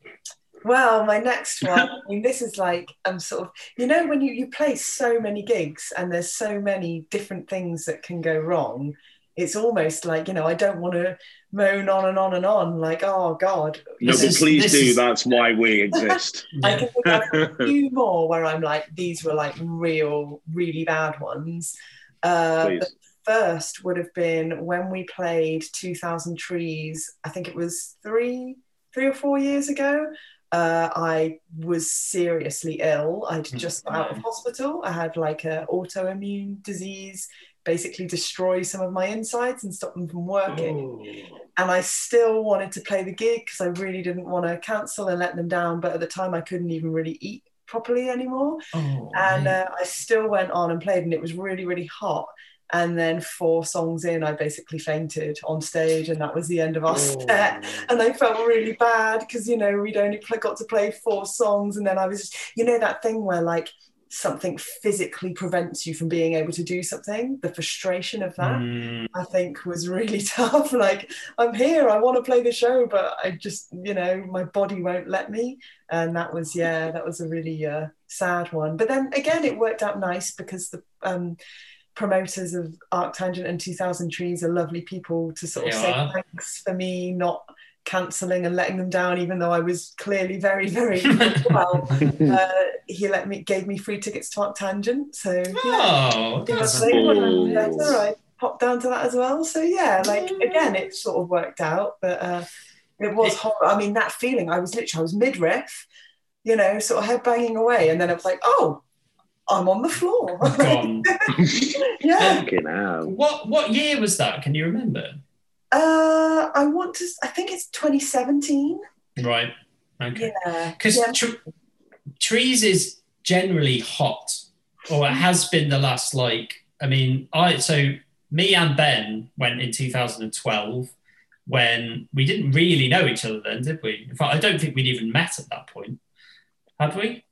Well, my next one, I mean, this is like, I'm sort of, you know, when you, you play so many gigs and there's so many different things that can go wrong, it's almost like, you know, I don't want to moan on and on and on, like, oh God. no, but is- please do. is- That's why we *laughs* exist. I can think of a *laughs* few more where I'm like, these were like real, really bad ones. Uh, the first would have been when we played 2000 Trees. I think it was three, three or four years ago. Uh, I was seriously ill. I'd just got out of hospital. I had like an autoimmune disease, basically destroy some of my insides and stop them from working. And I still wanted to play the gig because I really didn't want to cancel and let them down. But at the time, I couldn't even really eat properly anymore. Oh, and uh, I still went on and played, and it was really, really hot. And then four songs in, I basically fainted on stage, and that was the end of our *laughs* set. And I felt really bad because you know we'd only got to play four songs, and then I was, just, you know, that thing where like something physically prevents you from being able to do something. The frustration of that, Mm, I think, was really *laughs* tough. Like I'm here, I want to play the show, but I just, you know, my body won't let me. And that was, yeah, that was a really uh, sad one. But then again, it worked out nice because the um, promoters of Arctangent and 2000 Trees are lovely people to sort of They say are. thanks for me not cancelling and letting them down, even though I was clearly very, very *laughs* well. *laughs* Uh, he let me gave me free tickets to Arctangent, so yeah. Oh, that's That's like when I'm Ooh. better, I popped down to that as well. So yeah, like again, it sort of worked out, but uh, it was It- horrible. I mean, that feeling, I was literally, I was mid riff, you know, sort of head banging away, and then it was like, oh, I'm on the floor. *laughs* yeah. Fucking hell. What what year was that? Can you remember? Uh, I want to. I think it's 2017. Right. Okay. Yeah. Because Yeah. tr- trees is generally hot, or it has been the last like. I mean, I so me and Ben went in 2012 when we didn't really know each other then, did we? In fact, I don't think we'd even met at that point. Had we?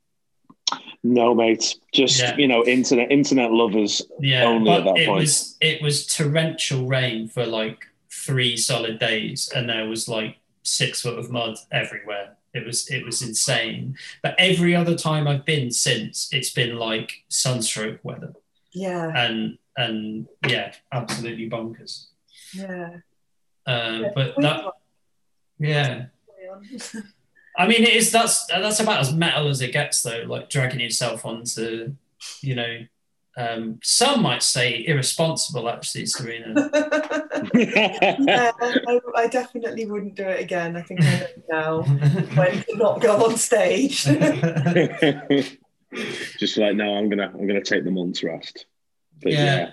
No, mate. Just Yeah. you know, internet internet lovers. Yeah, Only but at that it point. was it was torrential rain for like three solid days, and there was like six foot of mud everywhere. It was it was insane. But every other time I've been since, it's been like sunstroke weather, Yeah. and and yeah, absolutely bonkers. Yeah. Uh, Yeah, but that yeah. *laughs* I mean, it is that's that's about as metal as it gets, though. Like dragging yourself onto, you know, um, some might say irresponsible. Actually, Serena. *laughs* yeah, I, I definitely wouldn't do it again. I think I know now when to not go on stage. *laughs* *laughs* Just like no, I'm gonna I'm gonna take the month's rest. But Yeah.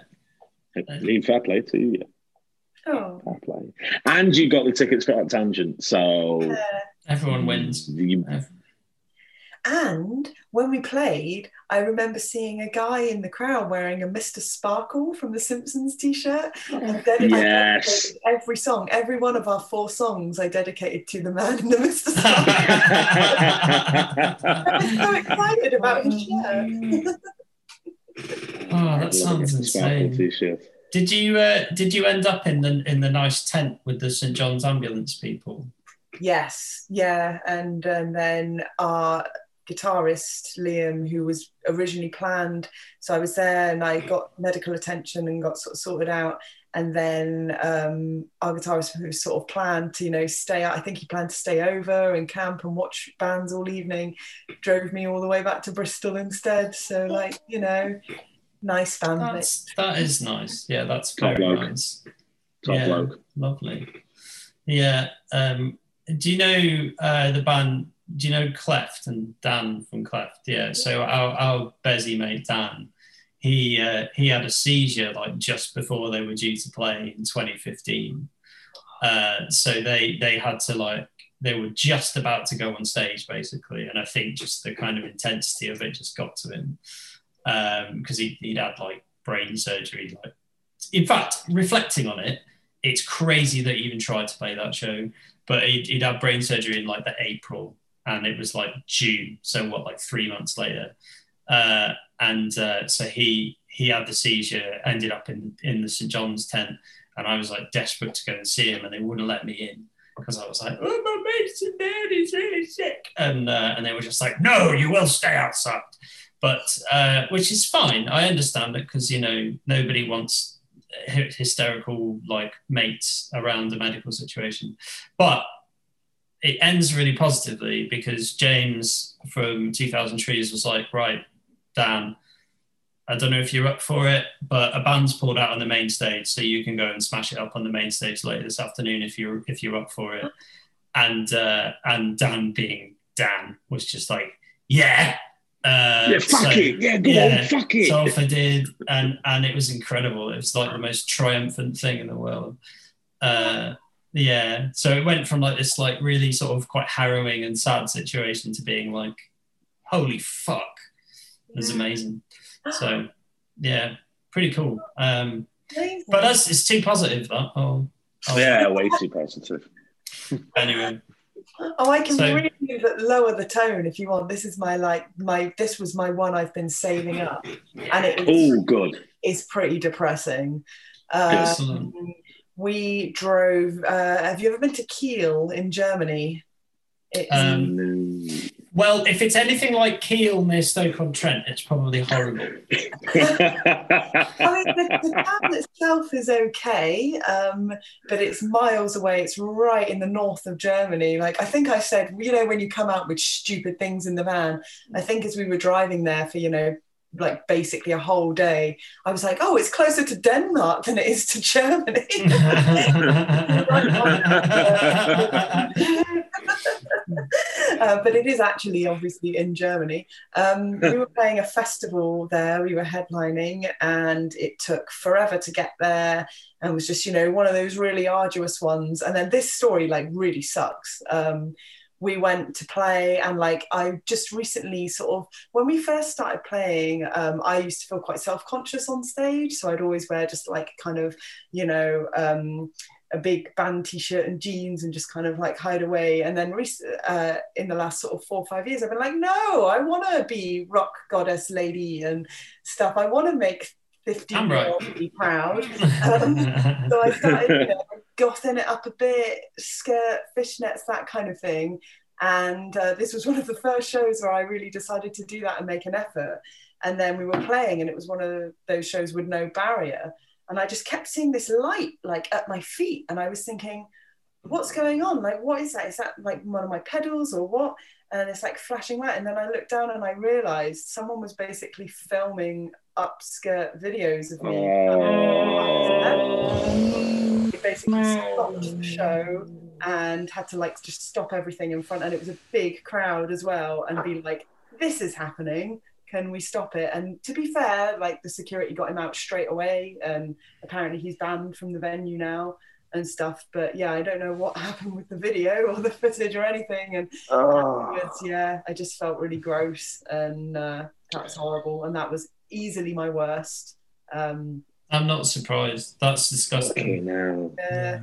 yeah, I mean, fair play to you. oh, Fair play. And you got the tickets for that tangent, so yeah. Everyone wins. You, And when we played, I remember seeing a guy in the crowd wearing a Mr. Sparkle from the Simpsons t-shirt. And then Yes. every song, every one of our four songs, I dedicated to the man in the Mr. *laughs* Sparkle. I was so excited about his shirt. Oh, that sounds insane. T-shirt. Did you uh, did you end up in the in the nice tent with the St John's ambulance people? Yes, yeah, and and then our guitarist Liam, who was originally planned, so I was there and I got medical attention and got sort of sorted out, and then um, our guitarist who sort of planned to you know stay out. I think he planned to stay over and camp and watch bands all evening. Drove me all the way back to Bristol instead. So like you know, nice family. That's that is nice. Yeah, that's Top very bloke. nice. Top yeah, bloke. lovely. Yeah. Um, do you know uh, the band? Do you know Cleft and Dan from Cleft? Yeah. So our our Bezzy mate Dan, he uh, he had a seizure like just before they were due to play in 2015. Uh, so they they had to like they were just about to go on stage basically, and I think just the kind of intensity of it just got to him because he he'd had like brain surgery. Like, in fact, reflecting on it, it's crazy that he even tried to play that show. But he'd, he'd had brain surgery in like the April, and it was like June. So what, like three months later, uh, and uh, so he he had the seizure, ended up in in the St John's tent, and I was like desperate to go and see him, and they wouldn't let me in because I was like, oh my mate's in there, he's really sick, and uh, and they were just like, no, you will stay outside. But uh, which is fine. I understand it because you know nobody wants hysterical like mates around a medical situation. But it ends really positively because James from 2000 Trees was like, right, Dan, I don't know if you're up for it, but a band's pulled out on the main stage, so you can go and smash it up on the main stage later this afternoon if you're if you're up for it. And uh, and Dan being Dan was just like, yeah, uh, Yeah, fuck so- it. Yeah, go yeah, on, fuck it. so I did, and and it was incredible. It was like the most triumphant thing in the world. Uh, yeah, so it went from like this like really sort of quite harrowing and sad situation to being like, holy fuck, it was Yeah. amazing. So yeah, pretty cool. Um, Amazing. but that's it's too positive. That oh, oh, yeah, way too positive. *laughs* Anyway, Oh, I can So- really lower the tone if you want. This is my like my. This was my one I've been saving up, and it is, Oh, good. It's pretty depressing. Um, Excellent. We drove. Uh, have you ever been to Kiel in Germany? It's, Um, No. well, if it's anything like Keele near Stoke on Trent, it's probably horrible. *laughs* I mean, the, the town itself is okay, um, but it's miles away. It's right in the north of Germany. Like I think I said, you know, when you come out with stupid things in the van, I think as we were driving there for, you know, like basically a whole day, I was like, oh, it's closer to Denmark than it is to Germany. *laughs* *laughs* uh, but it is actually obviously in Germany. Um, we were playing a festival there, we were headlining, and it took forever to get there and was just, you know, one of those really arduous ones. And then this story like really sucks. Um, we went to play and like i just recently sort of when we first started playing um, i used to feel quite self-conscious on stage so i'd always wear just like kind of you know um, a big band t-shirt and jeans and just kind of like hide away. And then rec- uh, in the last sort of four or five years i've been like no i want to be rock goddess lady and stuff. I want to make 15 I'm year right. old be proud. *laughs* Um, so I started you know, gothing it up a bit, skirt, fishnets, that kind of thing. And uh, this was *laughs* one of the first shows where I really decided to do that and make an effort. And then we were playing, and it was one of those shows with no barrier. And I just kept seeing this light like at my feet, and I was thinking, what's going on? Like, what is that? Is that like one of my pedals or what? And it's like flashing light. And then I looked down and I realized someone was basically filming upskirt videos of me. Oh. They basically stopped the show and had to like just stop everything in front and it was a big crowd as well and be like this is happening. Can we stop it? And to be fair like the security got him out straight away and apparently he's banned from the venue now and stuff. But yeah i don't know what *laughs* happened with the video or the footage or anything and Oh. yeah i just felt really gross and uh, that was horrible and that was easily my worst um I'm not surprised. That's disgusting. Okay, now. yeah,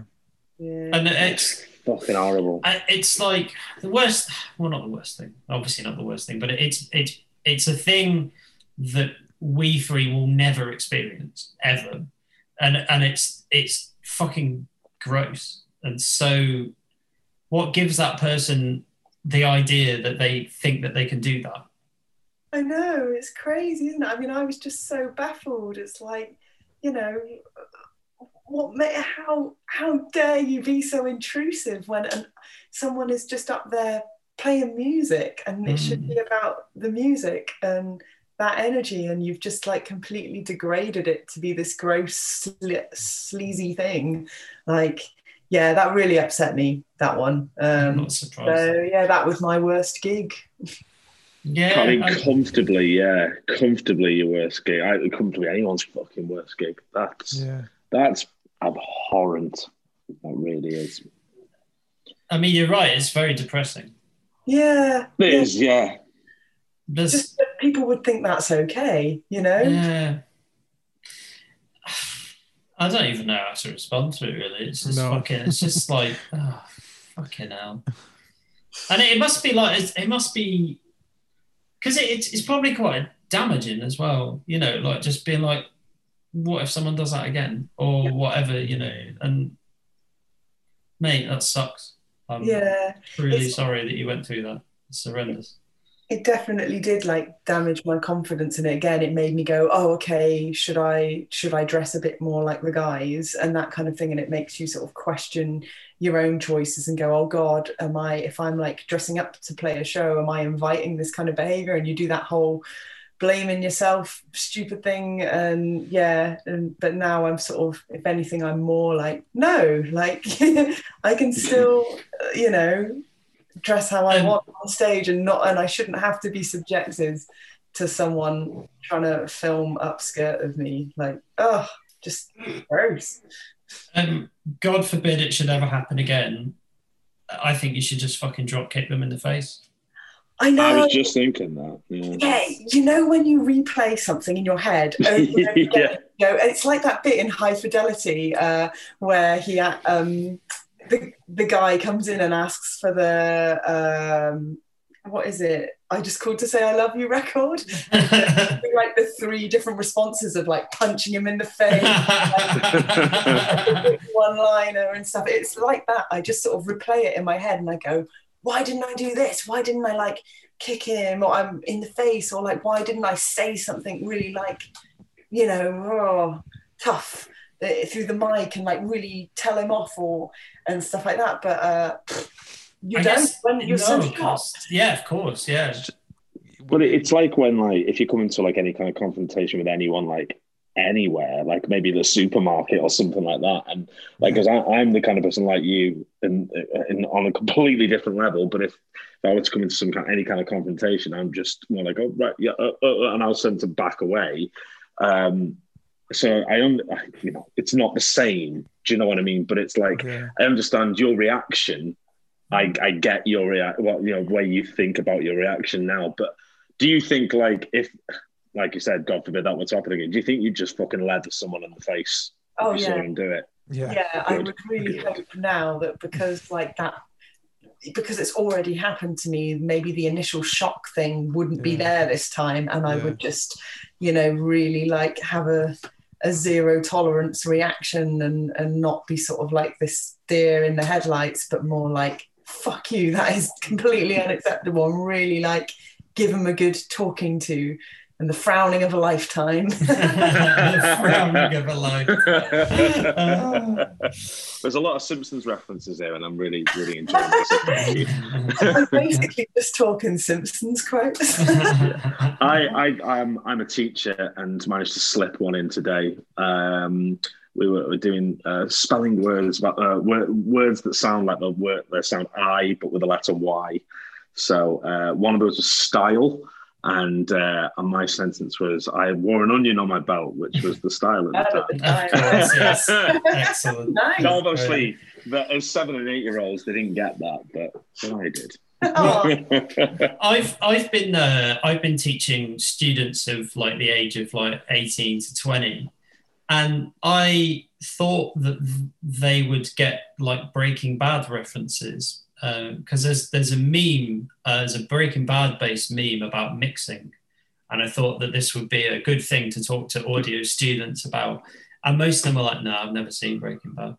yeah. And it's Fucking horrible. It's like the worst. Well, not the worst thing. Obviously, not the worst thing, but it's it's it's a thing that we three will never experience ever, and and it's it's fucking gross. And so, what gives that person the idea that they think that they can do that? I know it's crazy, isn't it? I mean, I was just so baffled. It's like, you know, what? How how dare you be so intrusive when an, someone is just up there playing music, and it should Mm. be about the music and that energy, and you've just like completely degraded it to be this gross, sle- sleazy thing. Like, yeah, that really upset me. That one. I'm Um, not surprised. so yeah, that was my worst gig. *laughs* yeah, I mean, I- comfortably, yeah, comfortably your worst gig. I comfortably anyone's fucking worst gig. That's Yeah. that's abhorrent. That really is. I mean, you're right. It's very depressing. Yeah, It yeah. is, yeah. There's just that people would think that's okay, you know? Yeah. *sighs* I don't even know how to respond to it really. It's just No. fucking it's just *laughs* like oh, fucking hell. And it, must be like it's- it must be because it, it's, it's probably quite damaging as well, you know, like just being like, what if someone does that again or whatever, you know, and mate, that sucks. I'm Yeah, really It's- sorry that you went through that. It's horrendous. It definitely did like damage my confidence in it again. It made me go, oh, okay, should I should I dress a bit more like the guys and that kind of thing. And it makes you sort of question your own choices and go, oh God, am I if I'm like dressing up to play a show, am I inviting this kind of behavior? And you do that whole blaming yourself, stupid thing. And yeah, and but now I'm sort of, if anything, I'm more like, no, like *laughs* I can *laughs* still, uh, you know, dress how I Um, want on stage and not, and I shouldn't have to be subjected to someone trying to film upskirt of me. Like, oh, just gross. Um, God forbid it should ever happen again. I think you should just fucking drop kick them in the face. I know. I was just thinking that. Yeah. Yeah, you know when you replay something in your head, *laughs* over and over again, Yeah. you know, it's like that bit in High Fidelity uh, where he, uh, um, the the guy comes in and asks for the um, what is it? I just called to say I love you record. *laughs* like the three different responses of like punching him in the face, *laughs* one liner and stuff. It's like that. I just sort of replay it in my head and I go, why didn't I do this? Why didn't I like kick him or I'm in the face or like why didn't I say something really like, you know, oh, tough through the mic and like really tell him off or and stuff like that. But uh, you I don't guess- when you're no, of shocked. Yeah, of course. Yeah. But it's like when, like, if you come into like any kind of confrontation with anyone, like anywhere, like maybe the supermarket or something like that, and like, because I'm the kind of person like you, and, and on a completely different level. But if, if I were to come into some kind, any kind of confrontation, I'm just more like, oh right, yeah, uh, uh, uh, and I'll send to back away. Um, so I, un- I- you know, it's not the same. Do you know what I mean? But it's like Yeah. I understand your reaction. I, I get your rea- what you know the way you think about your reaction now. But do you think like if like you said, God forbid that were to happen again, do you think you'd just fucking leather someone in the face Oh if saw yeah. him do it? Yeah. yeah, I would really Good. hope now that because like that because it's already happened to me, maybe the initial shock thing wouldn't be there this time and I would just, you know, really like have a a zero tolerance reaction and and not be sort of like this deer in the headlights, but more like fuck you, that is completely unacceptable. And really like give them a good talking to and the frowning of a lifetime. *laughs* the frowning of a life. *laughs* There's a lot of Simpsons references here, and I'm really, really enjoying this. *laughs* I'm basically just talking Simpsons quotes. I, I, I'm, I'm a teacher and managed to slip one in today. Um, we were, were doing uh, spelling words, about uh, wor- words that sound like the word they sound I, but with the letter Y. So uh, one of those was style, and uh, and my sentence was I wore an onion on my belt, which was the style at the At time. the of course, yes. *laughs* Excellent. nice. So obviously, the, as seven and eight year olds, they didn't get that, but but I did. Oh, *laughs* I've I've been uh, I've been teaching students of like the age of like eighteen to twenty, and I thought that they would get like Breaking Bad references because there's there's a meme uh, there's a Breaking Bad based meme about mixing, and I thought that this would be a good thing to talk to audio students about, and most of them were like, "No, I've never seen Breaking Bad."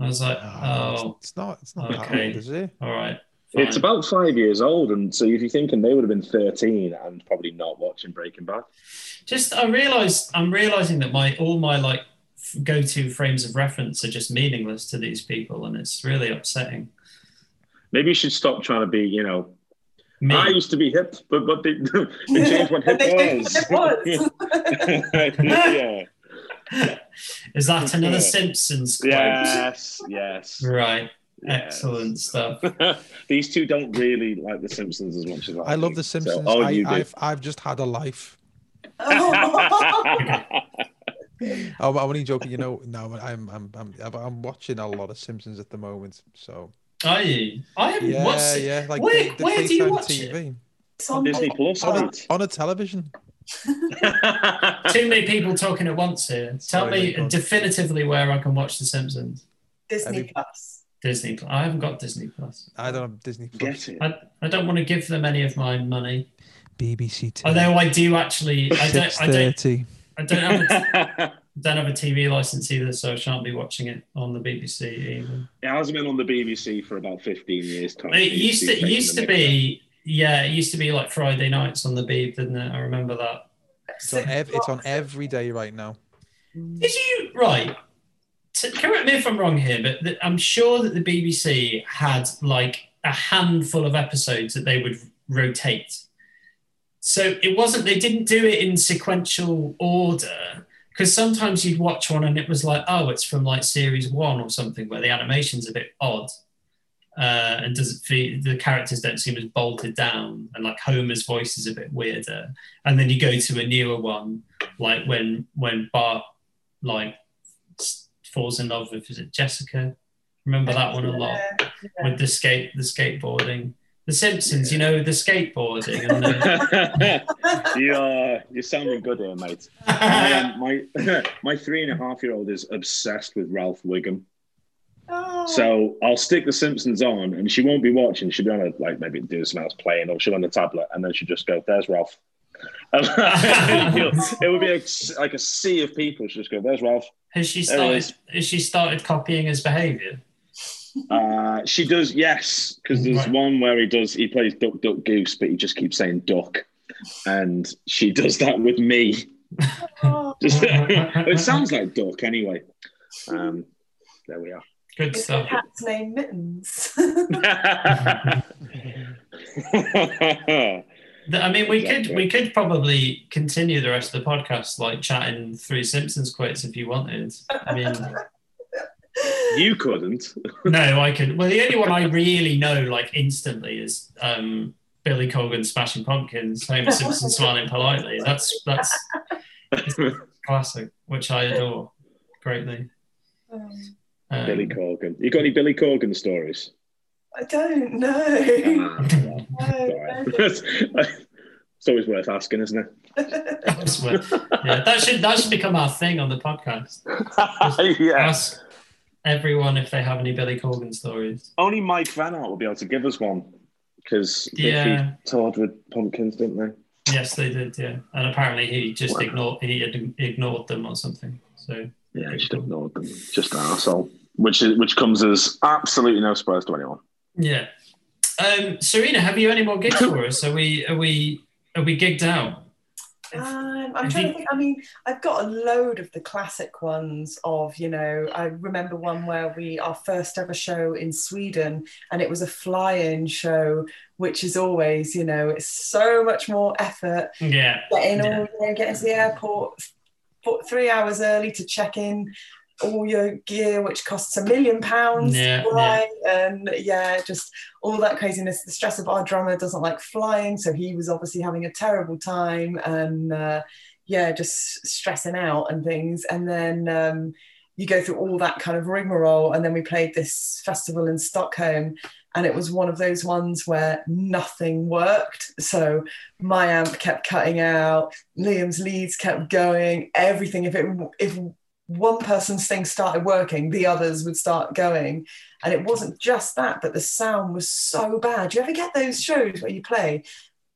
I was like, "Oh, It's not. It's not that Okay. old, is it? all right." It's about five years old, and so if you're thinking they would have been 13 and probably not watching Breaking Bad. just I realize I'm realizing that my all my like f- go-to frames of reference are just meaningless to these people, and it's really upsetting. Maybe you should stop trying to be, you know, Me, I used to be hip, but but they, *laughs* *laughs* they changed what hip They changed what was. *laughs* yeah. is that another Simpsons quote? Yes, yes. Right, yes. excellent stuff. These two don't really like The Simpsons as much as I. Do. I love do. The So- Simpsons. oh, I, you do. I've I've just had a life. Oh. Oh, I'm only joking. You know, no, I'm I'm I'm I'm watching a lot of Simpsons at the moment. So Are you? I haven't yeah, watched it. yeah, like where the, the where do you watch TV It's on Disney Plus, on a, on a television. *laughs* Too many people talking at once here. Tell Sorry, me mate, go on. definitively where I can watch The Simpsons. Disney Have Plus. Disney. Plus. I haven't got Disney Plus. I don't have Disney Plus. Get it. I, I don't want to give them any of my money. BBC Two. Although I do actually, I don't, I don't. I don't have a *laughs* don't have a TV license either, so I shan't be watching it on the BBC either. It hasn't been on the BBC for about 15 years. Time It used to BBC's used to mick be yeah, it used to be like Friday nights on the Beeb, didn't it? I remember that. It's on, ev- it's on every day right now. Did you right? To, correct me if I'm wrong here, but the, I'm sure that the BBC had like a handful of episodes that they would rotate. so it wasn't. They didn't do it in sequential order because sometimes you'd watch one and it was like, oh, it's from like series one or something where the animation's a bit odd. Uh, and does it feel the characters don't seem as bolted down and like Homer's voice is a bit weirder. And then you go to a newer one, like when when Bart like falls in love with is it Jessica? Remember that one a lot Yeah. with the skate the skateboarding. The Simpsons, you know, the skateboarding and the, *laughs* you're you're sounding good here, mate. My um, my, *laughs* my three and a half year old is obsessed with Ralph Wiggum. Oh. So I'll stick The Simpsons on, and she won't be watching. She'll be on a like maybe do something else playing, or she'll on the tablet, and then she'll just go, "There's Ralph." *laughs* it would be a, like a sea of people. She'll just go, "There's Ralph." has she started is. has she started copying his behavior? Uh, she does, yes, because there's Right. one where he does he plays Duck Duck Goose, but he just keeps saying duck, and she *laughs* does that with me. *laughs* Just, *laughs* it sounds like duck anyway. Um, there we are. Good Is the stuff. cat's name Mittens? I mean, we could we could probably continue the rest of the podcast like chatting through Simpsons quotes if you wanted. I mean, you couldn't. *laughs* no, I couldn't. Well, the only one I really know like instantly is um, Billy Corgan smashing pumpkins, Homer Simpson smiling politely. That's that's *laughs* classic, which I adore greatly. Um, Billy Corgan. You got any Billy Corgan stories? I don't know. Ah, *laughs* well, No, all right. it's always worth asking, isn't it? that's what- yeah, that should that should become our thing on the podcast. yeah. Ask everyone if they have any Billy Corgan stories. Only Mike Vennart will be able to give us one because they Yeah. feed toured with pumpkins, didn't they? Yes, they did. Yeah, and apparently he just Wow. ignored he had ignored them or something. So Yeah, he just ignored them. Just an asshole, Which is which comes as absolutely no surprise to anyone. yeah. Um, Serena, have you any more gigs *coughs* for us? Are we are we are we gigged out? Um, I'm trying to think. I mean, I've got a load of the classic ones. Of you know, I remember one where we our first ever show in Sweden, and it was a fly-in show, which is always you know it's so much more effort Yeah, getting Yeah. all you know, getting to the airport three hours early to check in all your gear, which costs a million pounds, Yeah, to fly, and yeah, just all that craziness. The stress of our drummer doesn't like flying, so he was obviously having a terrible time, and uh, yeah, just stressing out and things. And then um, you go through all that kind of rigmarole, and then we played this festival in Stockholm. And it was one of those ones where nothing worked. So my amp kept cutting out, Liam's leads kept going, everything. If it if one person's thing started working, the others would start going. And it wasn't just that, but the sound was so bad. Do you ever get those shows where you play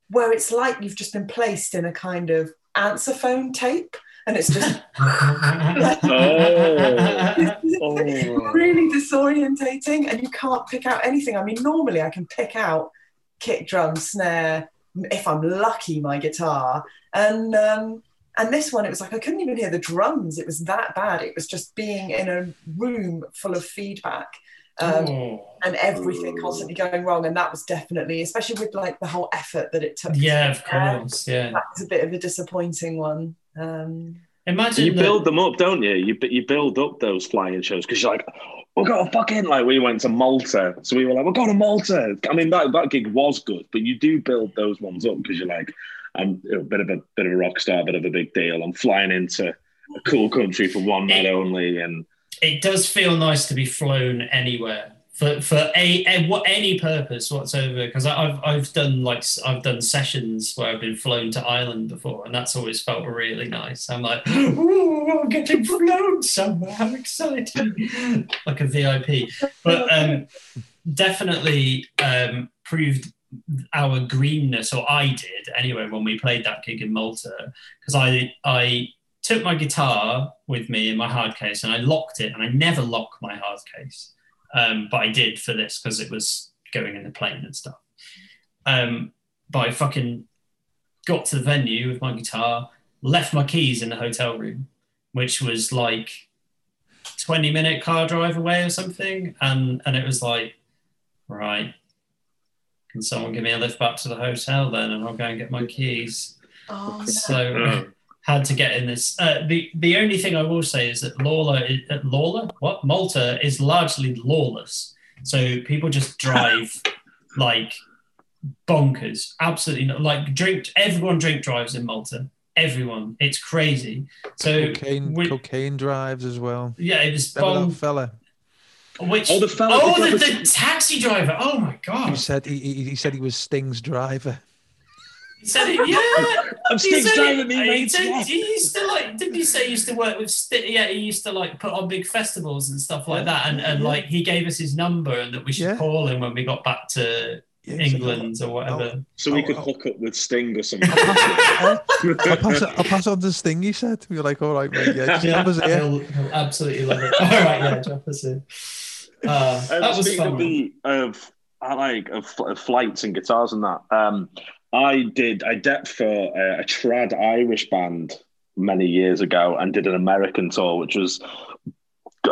where it's like you've just been placed in a kind of answer phone tape? And it's just *laughs* *laughs* Oh. really disorientating and you can't pick out anything. I mean, normally I can pick out kick drum, snare, if I'm lucky, my guitar. And um, and this one, it was like I couldn't even hear the drums. It was that bad. It was just being in a room full of feedback. Um, Oh. and everything constantly going wrong. And that was definitely, especially with like the whole effort that it took. yeah, get of course. Yeah. That was a bit of a disappointing one. Um, Imagine You that- build them up, don't you? You you build up those flying shows because you're like, we're going to fucking like we went to Malta, so we were like, we're going to Malta. I mean, that, that gig was good, but you do build those ones up because you're like, I'm a bit of a bit of a rock star, bit of a big deal. I'm flying into a cool country for one night only, and it does feel nice to be flown anywhere for for a, a what any purpose whatsoever because I've I've done like I've done sessions where I've been flown to Ireland before and that's always felt really nice. I'm like, *gasps* oh, I'm getting flown somewhere. How exciting! like a VIP, but um, definitely um, proved our greenness, or I did anyway, when we played that gig in Malta because I I took my guitar with me in my hard case and I locked it, and I never lock my hard case, um, but I did for this because it was going in the plane and stuff. Um, but I fucking got to the venue with my guitar, left my keys in the hotel room, which was like 20 minute car drive away or something, and and it was like, right, can someone give me a lift back to the hotel then, and I'll go and get my keys. Oh, no. So Oh. had to get in this. Uh, the the only thing I will say is that Lawler, is- uh, Lawler, what Malta is largely lawless. So people just drive *laughs* like bonkers, absolutely not. Like drink, everyone drink drives in Malta. Everyone, it's crazy. So Cocaine, we- cocaine drives as well. yeah, it was Remember bomb. that fella? Which Oh, the fella oh, that the, the taxi driver. Oh my god. He god, said he, he, he said he was Sting's driver. he said it. Yeah, *laughs* I'm He Sting's said driving he, me, he, mate. said- he used to like. Didn't he say he used to work with? Sti- yeah, he used to like put on big festivals and stuff like Yeah, that. And and yeah. like he gave us his number and that we should Yeah. call him when we got back to Yeah, he said, England or whatever. So we Oh, could oh. hook up with Sting or *laughs* something. I'll pass, it, I'll pass it on to Sting, he said. We were like, all right, mate, yeah, *laughs* just have us here. he'll, he'll absolutely love it. All right, yeah, drop us in. Uh, Um, that was speaking fun. of the of I like of, of flights and guitars and that. Um, I did I depped for a, a trad Irish band many years ago and did an American tour, which was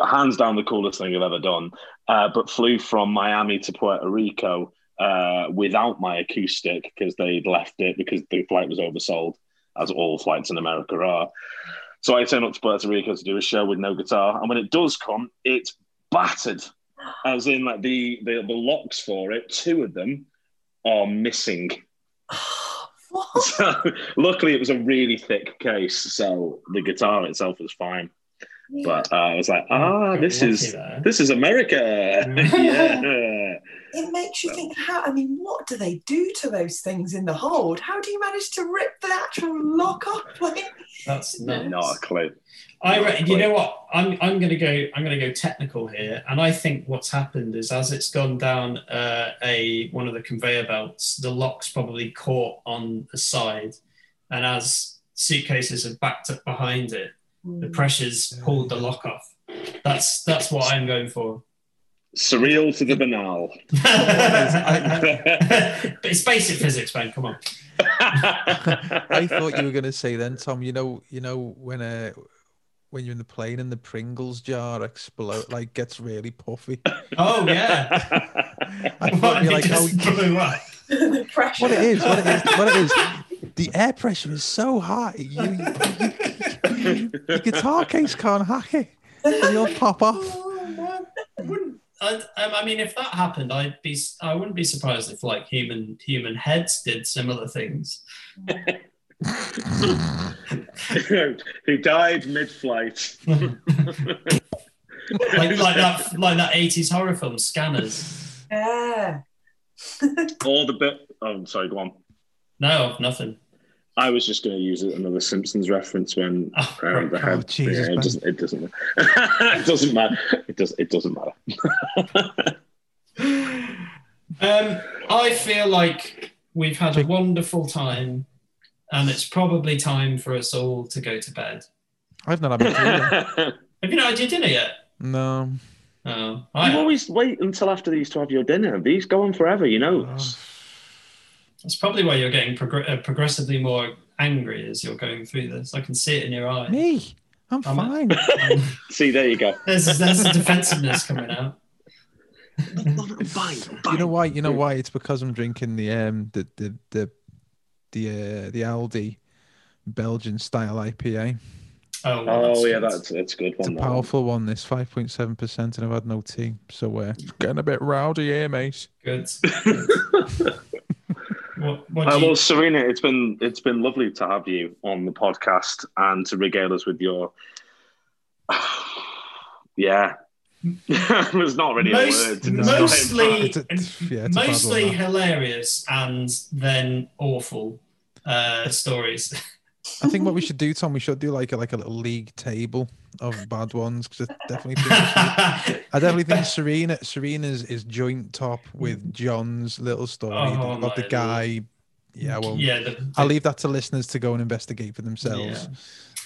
hands down the coolest thing I've ever done. Uh, but flew from Miami to Puerto Rico uh, without my acoustic because they'd left it because the flight was oversold, as all flights in America are. So I turned up to Puerto Rico to do a show with no guitar, and when it does come, it's battered as in like the, the the locks for it two of them are missing. *sighs* What? *laughs* so luckily it was a really thick case so the guitar itself was fine. But uh, i was like ah this is there. this is america. *laughs* Yeah *laughs* It makes you think how I mean, what do they do to those things in the hold? How do you manage to rip the actual lock off? *laughs* Like That's nuts. not a clue I re- you know what I'm I'm gonna go I'm gonna go technical here and I think what's happened is as it's gone down uh, a one of the conveyor belts the locks probably caught on the side and as suitcases have backed up behind it the pressures pulled the lock off that's that's what I'm going for surreal to the banal *laughs* but it's basic physics man come on *laughs* I thought you were going to say then, Tom. You know, you know when uh, when you're in the plane and the Pringles jar explode, like gets really puffy. oh yeah *laughs* I thought you're like, oh, just blew up. the pressure. what it is, what it is, what it is. The air pressure is so high, you, you, you, your guitar case can't hack it. And you'll pop off. Oh, man. I wouldn't. I, um, I mean, if that happened, I'd be. I wouldn't be surprised if like human human heads did similar things. *laughs* who died mid-flight *laughs* like like that like that eighties horror film Scanners. Yeah. *laughs* or the bit oh sorry go on No, nothing. I was just going to use another Simpsons reference when *laughs* Oh, um, the head. Oh, Jesus, yeah, it doesn't. It doesn't. *laughs* it doesn't matter. It does. It doesn't matter. *laughs* Um, I feel like we've had a wonderful time, and it's probably time for us all to go to bed. I've not had my tea. Have you not had your dinner yet? No. Oh, you I, always wait until after these to have your dinner. These go on forever, you know. Oh. That's probably why you're getting progr- uh, progressively more angry as you're going through this. I can see it in your eyes. Me? I'm I'm- fine. *laughs* See, there you go. there's, there's a defensiveness coming out. Fine. You know why? You know why? It's because I'm drinking the um the the the the uh, the Aldi Belgian style IPA. Oh, well, Oh yeah, good. that's that's a good It's a one. one. powerful one. This five point seven percent, and I've had no tea, so uh, it's getting a bit rowdy here, mate. good. *laughs* what, what Uh, do you, well, Serena, it's been it's been lovely to have you on the podcast and to regale us with your. *sighs* yeah, *laughs* there's not really Most- a word. to mostly, *laughs* It's a- yeah, it's mostly hilarious and then awful uh, stories. *laughs* I think what we should do, Tom, we should do like a like a little league table of bad ones because I definitely think I definitely think Serena Serena's is joint top with John's little story Oh, of the guy. Yeah, well, yeah, the, I'll leave that to listeners to go and investigate for themselves. Yeah.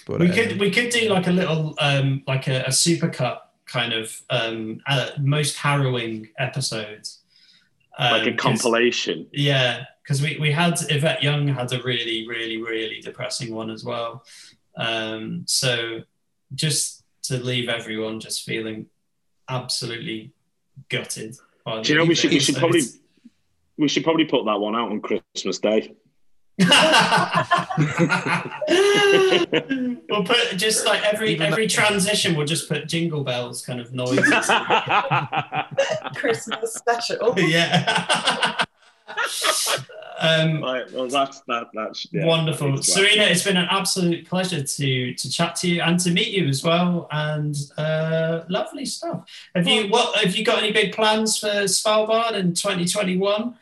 But we um, could we could do like a little um, like a, a super cut kind of um, uh, most harrowing episodes. Like a Um, compilation. Yeah, because we, we had Yvette Young had a really, really, really depressing one as well. Um, so just to leave everyone just feeling absolutely gutted. by Do you know we should we should probably we should probably put that one out on Christmas Day. *laughs* we'll put just like every Even every transition, we'll just put jingle bells kind of noises. *laughs* Christmas special. *laughs* yeah. um, right, well, that's that. That's yeah, Wonderful, that's Serena. It's been an absolute pleasure to to chat to you and to meet you as well. And uh, lovely stuff. Have you what? Have you got any big plans for Svalbard in 2021?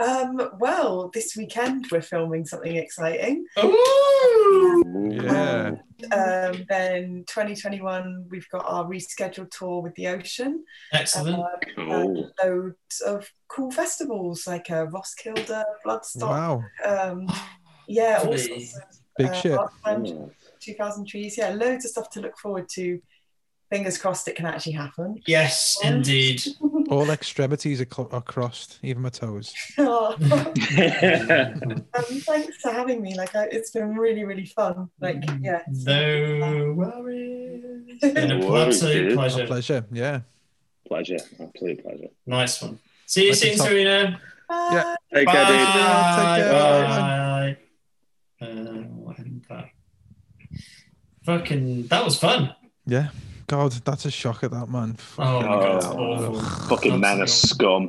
Um, well, this weekend we're filming something exciting. Ooh. Yeah. Um, then 2021 we've got our rescheduled tour with the ocean. Excellent. Um, Cool. loads of cool festivals like uh, Roskilde, Bloodstock. Wow. Um, *gasps* yeah, all sorts of Big uh, shit. art Oh, 2000 trees. Yeah, loads of stuff to look forward to. Fingers crossed it can actually happen. Yes, indeed. All extremities are, cl- are crossed, even my toes. *laughs* um, Oh. thanks for having me. Like, I, it's been really, really fun. Like, yeah. it's been No worries. Been No an worries, absolute dude. My pleasure. pleasure. Yeah. pleasure, absolute pleasure. Nice one. See you soon, Serena. fun. Yeah. Take Bye. care, dude. Take care. Bye. Uh, what happened to that? Fucking, that was fun. Yeah. God, that's a shocker, that man. Oh my god, it's Oh, awful. Fucking man of Absolutely. scum.